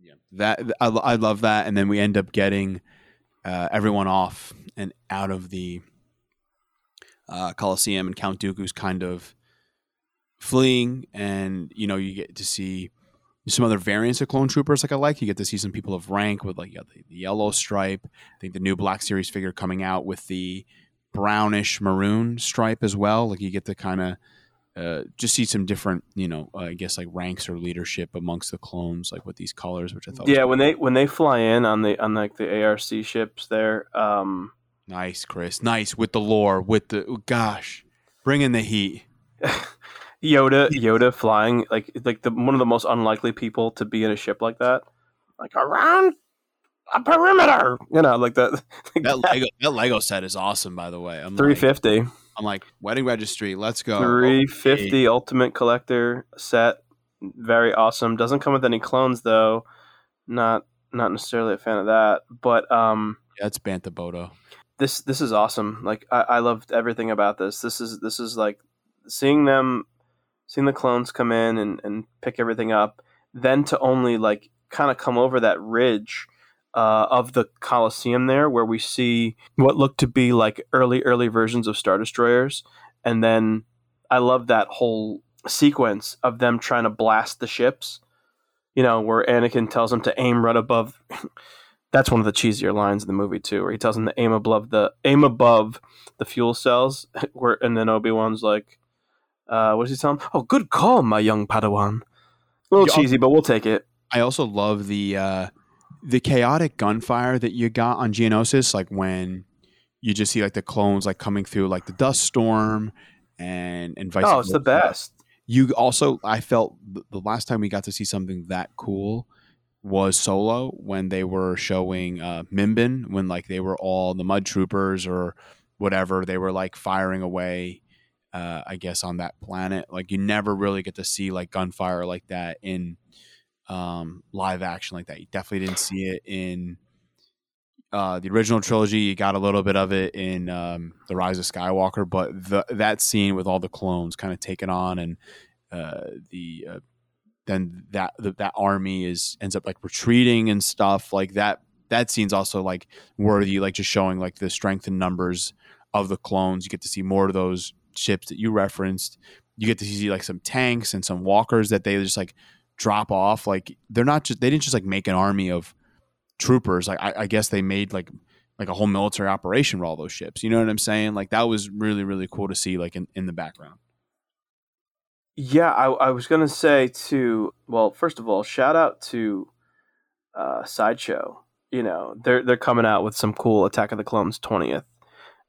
Yeah. That I, I love that and then we end up getting uh, everyone off and out of the uh, coliseum and count dooku's kind of fleeing. And you know you get to see some other variants of clone troopers like i like. You get to see some people of rank with like you got the, the yellow stripe. I think the new black series figure coming out with the brownish maroon stripe as well. Like you get to kind of uh, just see some different, you know, uh, I guess like ranks or leadership amongst the clones, like with these colors, which I thought. Yeah, when they when they fly in on the on like the ARC ships there, um, nice, Chris, nice with the lore, with the oh, gosh, bring in the heat. <laughs> Yoda Yoda flying like like the one of the most unlikely people to be in a ship like that, like around a perimeter, you know, like that. <laughs> Like That Lego, that Lego set is awesome, by the way. I'm 350. like, fifty. I'm like wedding registry. Let's go. Three fifty ultimate collector set. Very awesome. Doesn't come with any clones though. Not not necessarily a fan of that. But um Yeah, it's Bantha Bodo. this this is awesome. Like I, I loved everything about this. This is this is like seeing them seeing the clones come in and, and pick everything up, then to only like kind of come over that ridge uh, of the Coliseum there where we see what looked to be like early, early versions of Star Destroyers. And then I love that whole sequence of them trying to blast the ships. You know, where Anakin tells him to aim right above <laughs> that's one of the cheesier lines in the movie too, where he tells him to aim above the aim above the fuel cells, <laughs> where and then Obi Wan's like, uh, what does he tell him? Oh, good call, my young Padawan. A little cheesy, but we'll take it. I also love the uh, the chaotic gunfire that you got on Geonosis, like when you just see like the clones like coming through like the dust storm and and vice. Oh, it's the best. You also, I felt the last time we got to see something that cool was Solo when they were showing uh, Mimban when like they were all the Mud Troopers or whatever they were like firing away. Uh, I guess on that planet, like you never really get to see like gunfire like that in um, live action like that. You definitely didn't see it in uh, the original trilogy. You got a little bit of it in um, the Rise of Skywalker, but the, that scene with all the clones kind of taken on and uh, the uh, then that the, that army is ends up like retreating and stuff like that. That scene's also like worthy, like just showing like the strength and numbers of the clones. You get to see more of those ships that you referenced. You get to see like some tanks and some walkers that they just like drop off. Like they're not just they didn't just like make an army of troopers. Like I, I guess they made like like a whole military operation for all those ships. You know what I'm saying? Like that was really really cool to see like in, in the background. Yeah, I, I was gonna say to Well, first of all, shout out to uh, Sideshow. You know, they're they're coming out with some cool Attack of the Clones twentieth,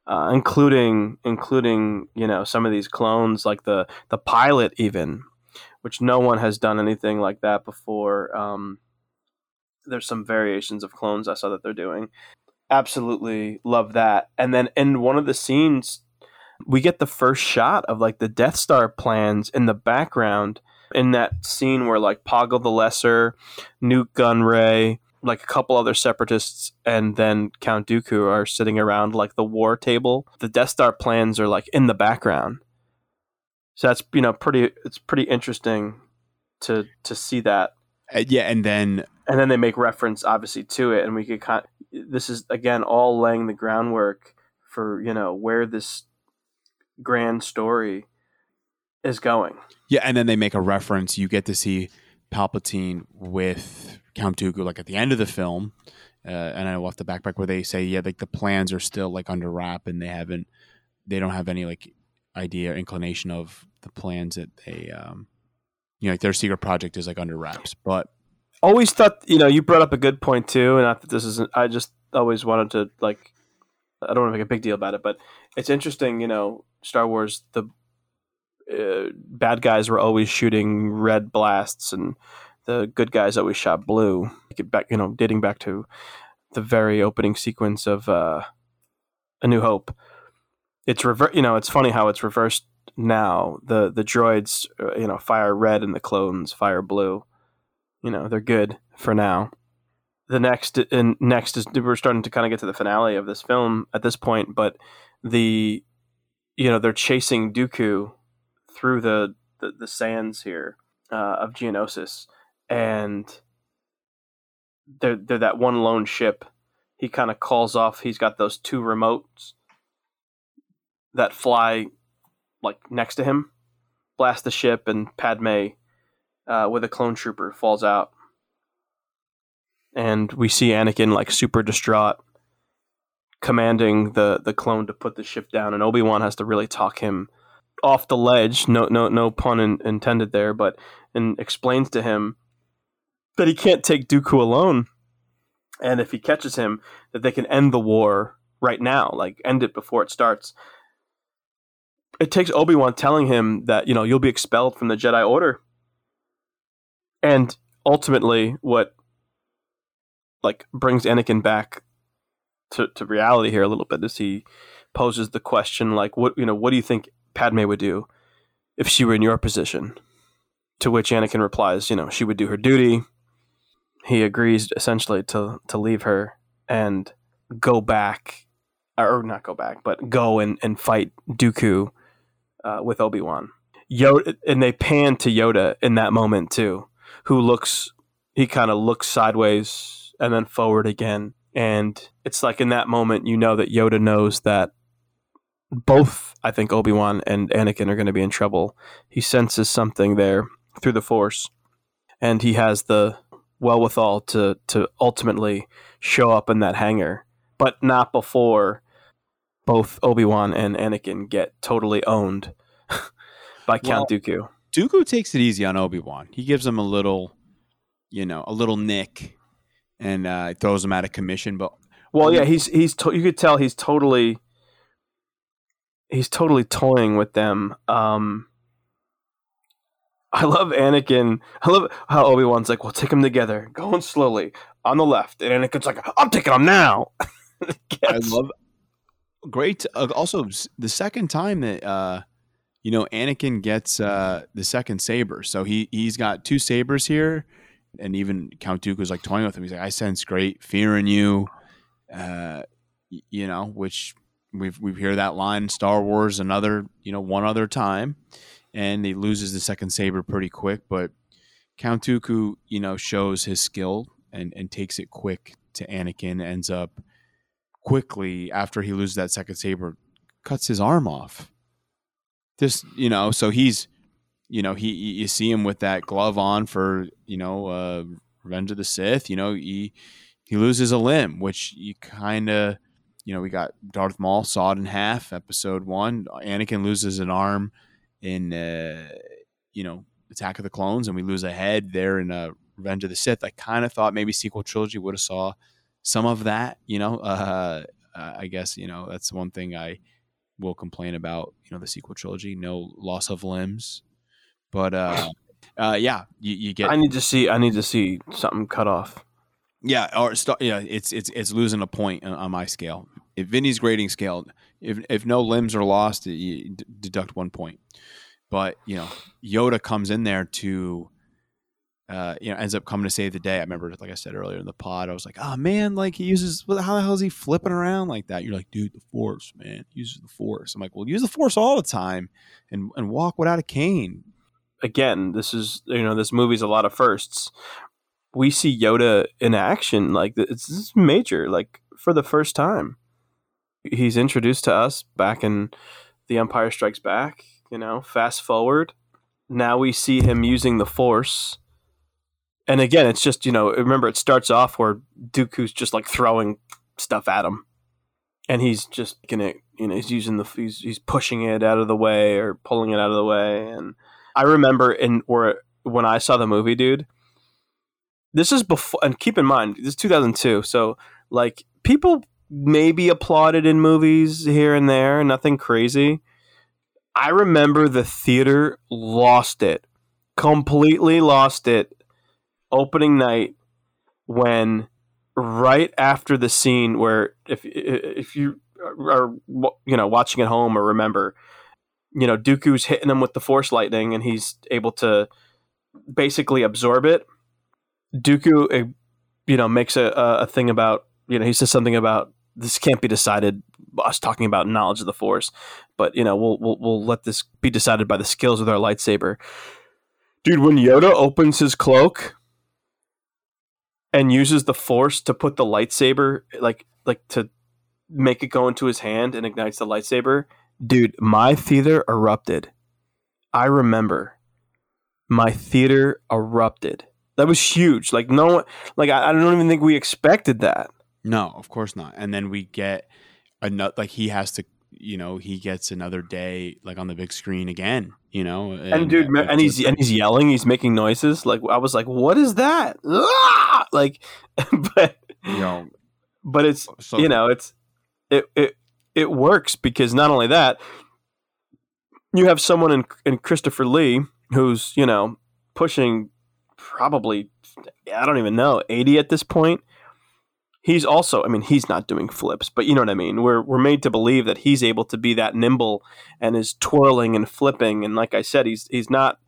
uh, including including you know some of these clones like the the pilot even, which no one has done anything like that before. Um, there's some variations of clones I saw that they're doing. Absolutely love that. And then in one of the scenes we get the first shot of like the Death Star plans in the background in that scene where like Poggle the Lesser, Nute Gunray, like a couple other separatists, and then Count Dooku are sitting around like the war table. The Death Star plans are like in the background. So that's you know pretty. It's pretty interesting to to see that, Uh, yeah, and then and then they make reference obviously to it, and we could kind. This is again all laying the groundwork for you know where this grand story is going. Yeah, and then they make a reference. You get to see Palpatine with Count Dooku, like at the end of the film, uh, and I off the backpack where they say, yeah, like the plans are still like under wrap, and they haven't, they don't have any like idea inclination of the plans that they, um, you know, like their secret project is like under wraps. But Always thought you know you brought up a good point too, and not that this isn't. I just always wanted to like. I don't want to make a big deal about it, but it's interesting. You know, Star Wars the uh, bad guys were always shooting red blasts, and the good guys always shot blue. Back, you know, dating back to the very opening sequence of uh, A New Hope. It's rever- You know, it's funny how it's reversed now. The the droids, uh, you know, fire red, and the clones fire blue. You know, they're good for now. The next and next is we're starting to kind of get to the finale of this film at this point, but the you know they're chasing Dooku through the the, the sands here uh, of Geonosis, and they're they're that one lone ship. He kind of calls off. He's got those two remotes that fly like next to him, blast the ship, and Padme uh, with a clone trooper falls out, and we see Anakin like super distraught, commanding the the clone to put the ship down, and Obi Wan has to really talk him off the ledge. No, no, no pun in, intended there, but and explains to him that he can't take Dooku alone, and if he catches him, that they can end the war right now, like end it before it starts. It takes Obi Wan telling him that you know you'll be expelled from the Jedi Order, and ultimately, what like brings Anakin back to, to reality here a little bit is he poses the question like what you know what do you think Padme would do if she were in your position? To which Anakin replies you know she would do her duty. He agrees essentially to to leave her and go back or not go back but go and, and fight Dooku uh, with Obi-Wan Yoda and they pan to Yoda in that moment too who looks he kind of looks sideways and then forward again and it's like in that moment you know that Yoda knows that both I think Obi-Wan and Anakin are going to be in trouble. He senses something there through the force and he has the well wherewithal to to ultimately show up in that hangar, but not before both Obi-Wan and Anakin get totally owned <laughs> by Count Well, Dooku. Dooku takes it easy on Obi Wan. He gives him a little, you know, a little nick, and uh, throws him out of commission. But Well, yeah, he's he's to- you could tell he's totally he's totally toying with them. Um I love Anakin. I love how Obi Wan's like, "We'll take them together, going slowly on the left," and Anakin's like, "I'm taking them now." <laughs> I love great. Uh, also, the second time that uh, you know Anakin gets uh, the second saber, so he he's got two sabers here, and even Count Dooku's like toying with him. He's like, "I sense great fear in you," uh, you know, which we've we've heard that line Star Wars another you know one other time, and he loses the second saber pretty quick, but Count Dooku you know shows his skill and and takes it quick to Anakin, ends up quickly after he loses that second saber cuts his arm off. This, you know so he's you know he you see him with that glove on for you know uh revenge of the sith you know he he loses a limb which you kind of you know we got darth maul sawed in half episode one. Anakin loses an arm in uh you know attack of the clones and we lose a head there in uh revenge of the sith. I kind of thought maybe sequel trilogy would have saw some of that you know <laughs> uh, i guess you know that's one thing i will complain about you know the sequel trilogy no loss of limbs but uh <coughs> uh yeah you, you get I need to see. I need to see something cut off. yeah or start yeah it's it's it's losing a point on, on my scale if vinny's grading scale if if no limbs are lost you d- deduct one point but you know yoda comes in there to uh, you know, ends up coming to save the day. I remember, like I said earlier in the pod, I was like, "Oh man, like he uses how the hell is he flipping around like that?" You're like, "Dude, the Force, man, he uses the Force." I'm like, "Well, use the Force all the time, and and walk without a cane." Again, this is you know this movie's a lot of firsts. We see Yoda in action, like it's is major, like for the first time. He's introduced to us back in The Empire Strikes Back. You know, fast forward, now we see him using the Force. And again, it's just you know, remember it starts off where Dooku's just like throwing stuff at him, and he's just gonna you know he's using the he's he's pushing it out of the way or pulling it out of the way, and I remember in or when I saw the movie, dude. This is before, and keep in mind, this is 2002. So, like, people maybe applauded in movies here and there, nothing crazy. I remember the theater lost it, completely lost it opening night when right after the scene where if if you are you know watching at home or remember you know Dooku's hitting him with the force lightning and he's able to basically absorb it Dooku uh, you know makes a, a a thing about you know he says something about this can't be decided us talking about knowledge of the Force, but you know, we'll we'll we'll let this be decided by the skills with our lightsaber. Dude, when Yoda opens his cloak and uses the Force to put the lightsaber, like like to make it go into his hand and ignites the lightsaber, dude, my theater erupted. I remember my theater erupted. That was huge. Like no one, like I, I don't even think we expected that. No, of course not. And then we get another like he has to you know, he gets another day like on the big screen again, you know. And, dude, ma- and he's and he's yelling, he's making noises. Like I was like, what is that? <laughs> Ah! <laughs> Like, but you know, but it's so you know, it's it it it works because not only that, you have someone in in Christopher Lee who's you know pushing probably I don't even know eighty at this point. He's also, I mean, he's not doing flips, but you know what I mean. We're we're made to believe that he's able to be that nimble and is twirling and flipping, and like I said, he's he's not.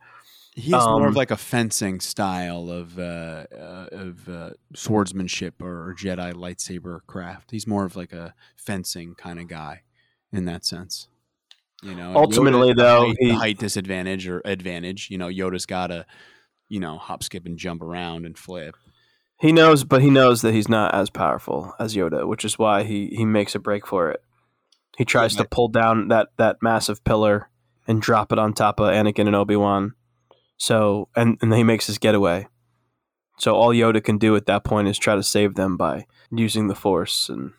He's more Um, of like a fencing style of uh, uh, of uh, swordsmanship or Jedi lightsaber craft. He's more of like a fencing kind of guy in that sense. You know, Ultimately, though, height, he- height disadvantage or advantage. You know, Yoda's got to, you know, hop, skip, and jump around and flip. He knows, but he knows that he's not as powerful as Yoda, which is why he he makes a break for it. He tries to pull down that that massive pillar and drop it on top of Anakin and Obi Wan. So and and he makes his getaway. So all Yoda can do at that point is try to save them by using the Force and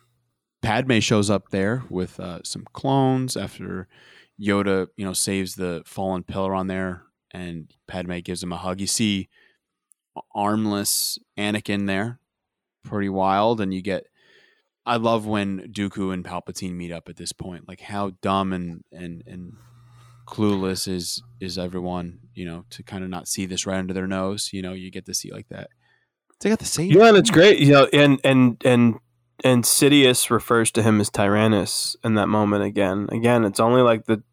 Padme shows up there with uh, some clones after Yoda, you know, saves the fallen pillar on there, and Padme gives him a hug. You see armless Anakin there, pretty wild, and you get. I love when Dooku and Palpatine meet up at this point. Like how dumb and and and clueless is is everyone, you know, to kind of not see this right under their nose. You know, you get to see like that. They got the same. yeah, and it's great. You know, and and and and Sidious refers to him as Tyrannus in that moment again. Again, it's only like the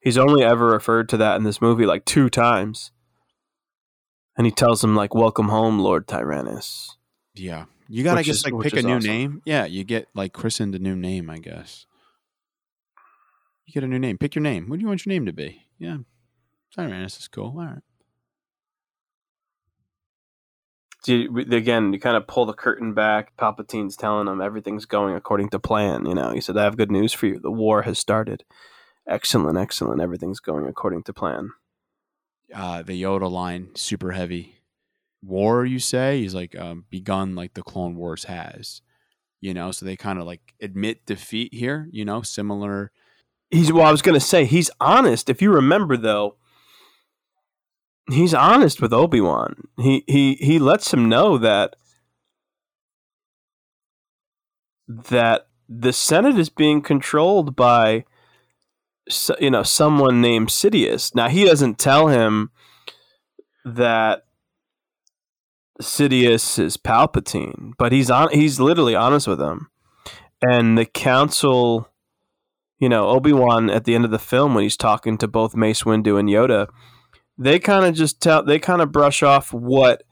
he's only ever referred to that in this movie like two times. And he tells him like, "Welcome home, Lord Tyrannus." Yeah. You gotta Which just is- like pick a new awesome. name. Yeah, you get like christened a new name, I guess. You get a new name. Pick your name. What do you want your name to be? Yeah. Tyrannus is cool. All right. So you, again, you kind of pull the curtain back. Palpatine's telling them everything's going according to plan. You know, he said, "I have good news for you. The war has started. Excellent, excellent. Everything's going according to plan." Uh the Yoda line, super heavy. War, you say? He's like um begun like the Clone Wars has. You know, so they kind of like admit defeat here, you know, similar He's well. I was going to say he's honest. If you remember, though, he's honest with Obi Wan. He he he lets him know that that the Senate is being controlled by you know someone named Sidious. Now he doesn't tell him that Sidious is Palpatine, but he's on. He's literally honest with him, and the council you know, Obi Wan at the end of the film when he's talking to both Mace Windu and Yoda, they kind of just tell they kind of brush off what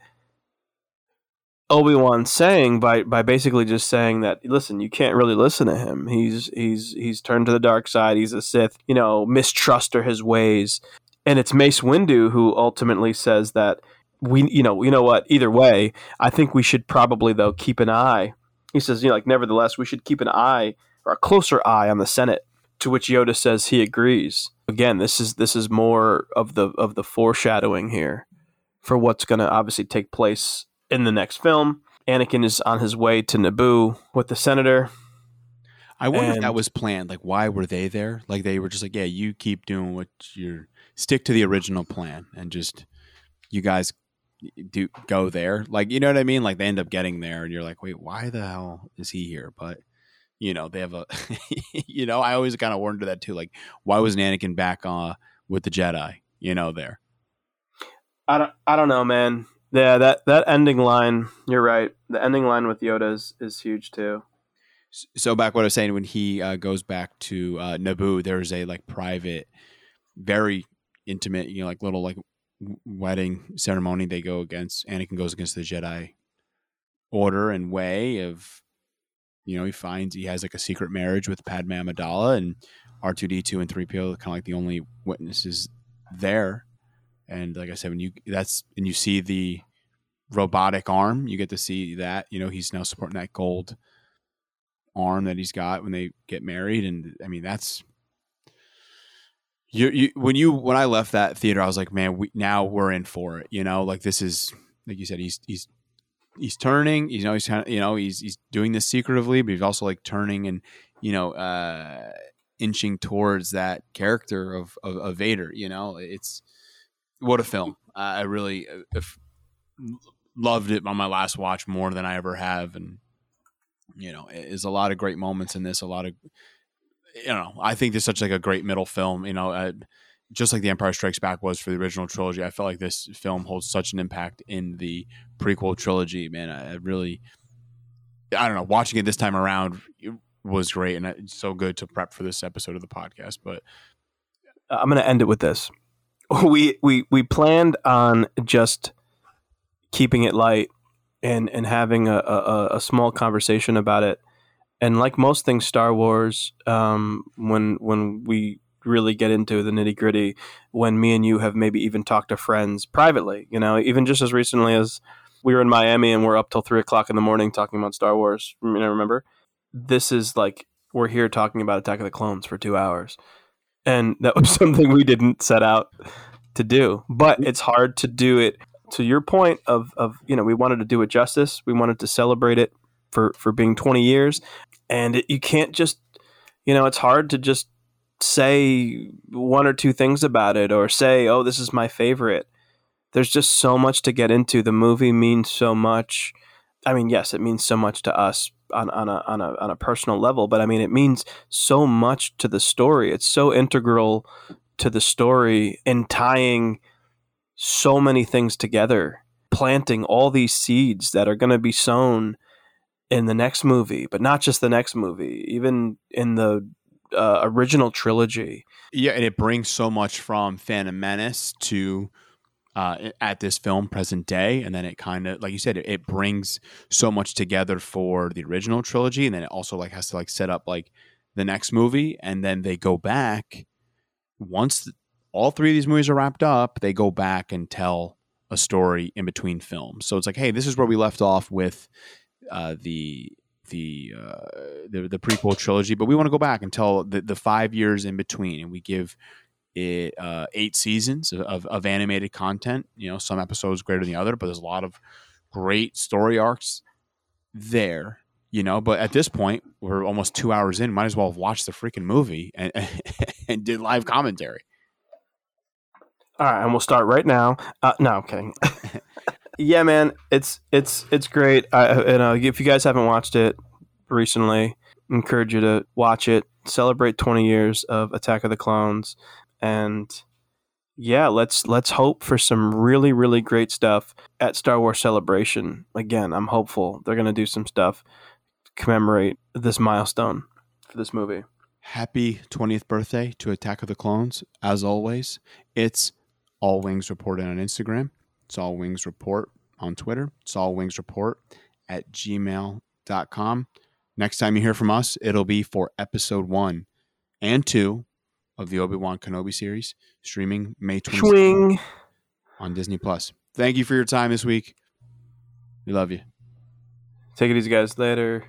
Obi Wan's saying by by basically just saying that listen, you can't really listen to him. He's he's he's turned to the dark side. He's a Sith. You know, mistrust her his ways. And it's Mace Windu who ultimately says that we you know you know what either way I think we should probably though keep an eye. He says you know like nevertheless we should keep an eye or a closer eye on the Senate. To which Yoda says he agrees. Again, this is this is more of the of the foreshadowing here for what's going to obviously take place in the next film. Anakin is on his way to Naboo with the senator. I wonder if that was planned. Like, why were they there? Like, they were just like, yeah, you keep doing what you're stick to the original plan, and just you guys do go there. Like, you know what I mean? Like, they end up getting there, and you're like, wait, why the hell is he here? But you know, they have a, <laughs> you know, I always kind of wonder that too. Like, why wasn't Anakin back uh, with the Jedi? You know, there. I don't I don't know, man. Yeah, that that ending line, you're right. The ending line with Yoda is, is huge too. So back what I was saying when he uh, goes back to uh, Naboo, there's a like private, very intimate, you know, like little like wedding ceremony. They go against Anakin goes against the Jedi order and way of You know, he finds he has like a secret marriage with Padme Amidala, and R two D two and three PO kind of like the only witnesses there. And like I said, when you that's and you see the robotic arm, you get to see that. You know, he's now supporting that gold arm that he's got when they get married, and I mean that's you, you when you when I left that theater, I was like, man, we now we're in for it. You know, like this is like you said, he's he's he's turning. You know, he's you know he's he's doing this secretively, but he's also like turning and you know uh inching towards that character of of, of Vader. You know, it's what a film. I really uh, loved it on my last watch more than I ever have, and you know, there's a lot of great moments in this. A lot of you know, I think this is such like a great middle film. You know, uh, just like The Empire Strikes Back was for the original trilogy. I felt like this film holds such an impact in the prequel trilogy. Man, I, really, I don't know, watching it this time around was great, and it's so good to prep for this episode of the podcast. But I'm going to end it with this. <laughs> We we we planned on just keeping it light and and having a, a, a small conversation about it and like most things Star Wars, um, when when we really get into the nitty gritty, when me and you have maybe even talked to friends privately, you know, even just as recently as we were in Miami and we're up till three o'clock in the morning talking about Star Wars. You know, remember? This is like we're here talking about Attack of the Clones for two hours, and that was <laughs> something we didn't set out to do. But it's hard to do it. To your point of of you know, we wanted to do it justice. We wanted to celebrate it for for being 20 years and it, you can't just you know it's hard to just say one or two things about it or say oh this is my favorite. There's just so much to get into. The movie means so much. I mean yes it means so much to us on, on, a, on, a, on a personal level but i mean it means so much to the story. It's so integral to the story in tying so many things together planting all these seeds that are going to be sown in the next movie, but not just the next movie, even in the uh, original trilogy. Yeah, and it brings so much from Phantom Menace to uh, at this film present day, and then it kind of, like you said, it, it, brings so much together for the original trilogy, and then it also like has to like set up like the next movie, and then they go back once all three of these movies are wrapped up. They go back and tell a story in between films. So it's like, hey, this is where we left off with uh, the the, uh, the the prequel trilogy, but we want to go back and tell the, the five years in between, and we give it uh, eight seasons of, of animated content. You know, some episodes greater than the other, but there's a lot of great story arcs there. You know, but at this point, we're almost two hours in. Might as well have watched the freaking movie and <laughs> and did live commentary. All right, and we'll start right now. Uh, no, I'm kidding. <laughs> yeah, man, it's it's it's great. I, you uh, know, if you guys haven't watched it recently, encourage you to watch it. Celebrate 20 years of Attack of the Clones, and yeah, let's let's hope for some really really great stuff at Star Wars Celebration. Again, I'm hopeful they're gonna do some stuff commemorate this milestone for this movie. Happy 20th birthday to Attack of the Clones. As always, it's All Wings reported on Instagram. It's All Wings Report on Twitter. It's All Wings Report at gmail.com. Next time you hear from us, it'll be for episode one and two of the Obi Wan Kenobi series, streaming May 22nd on Disney Plus. Thank you for your time this week. We love you. Take it easy, guys. Later.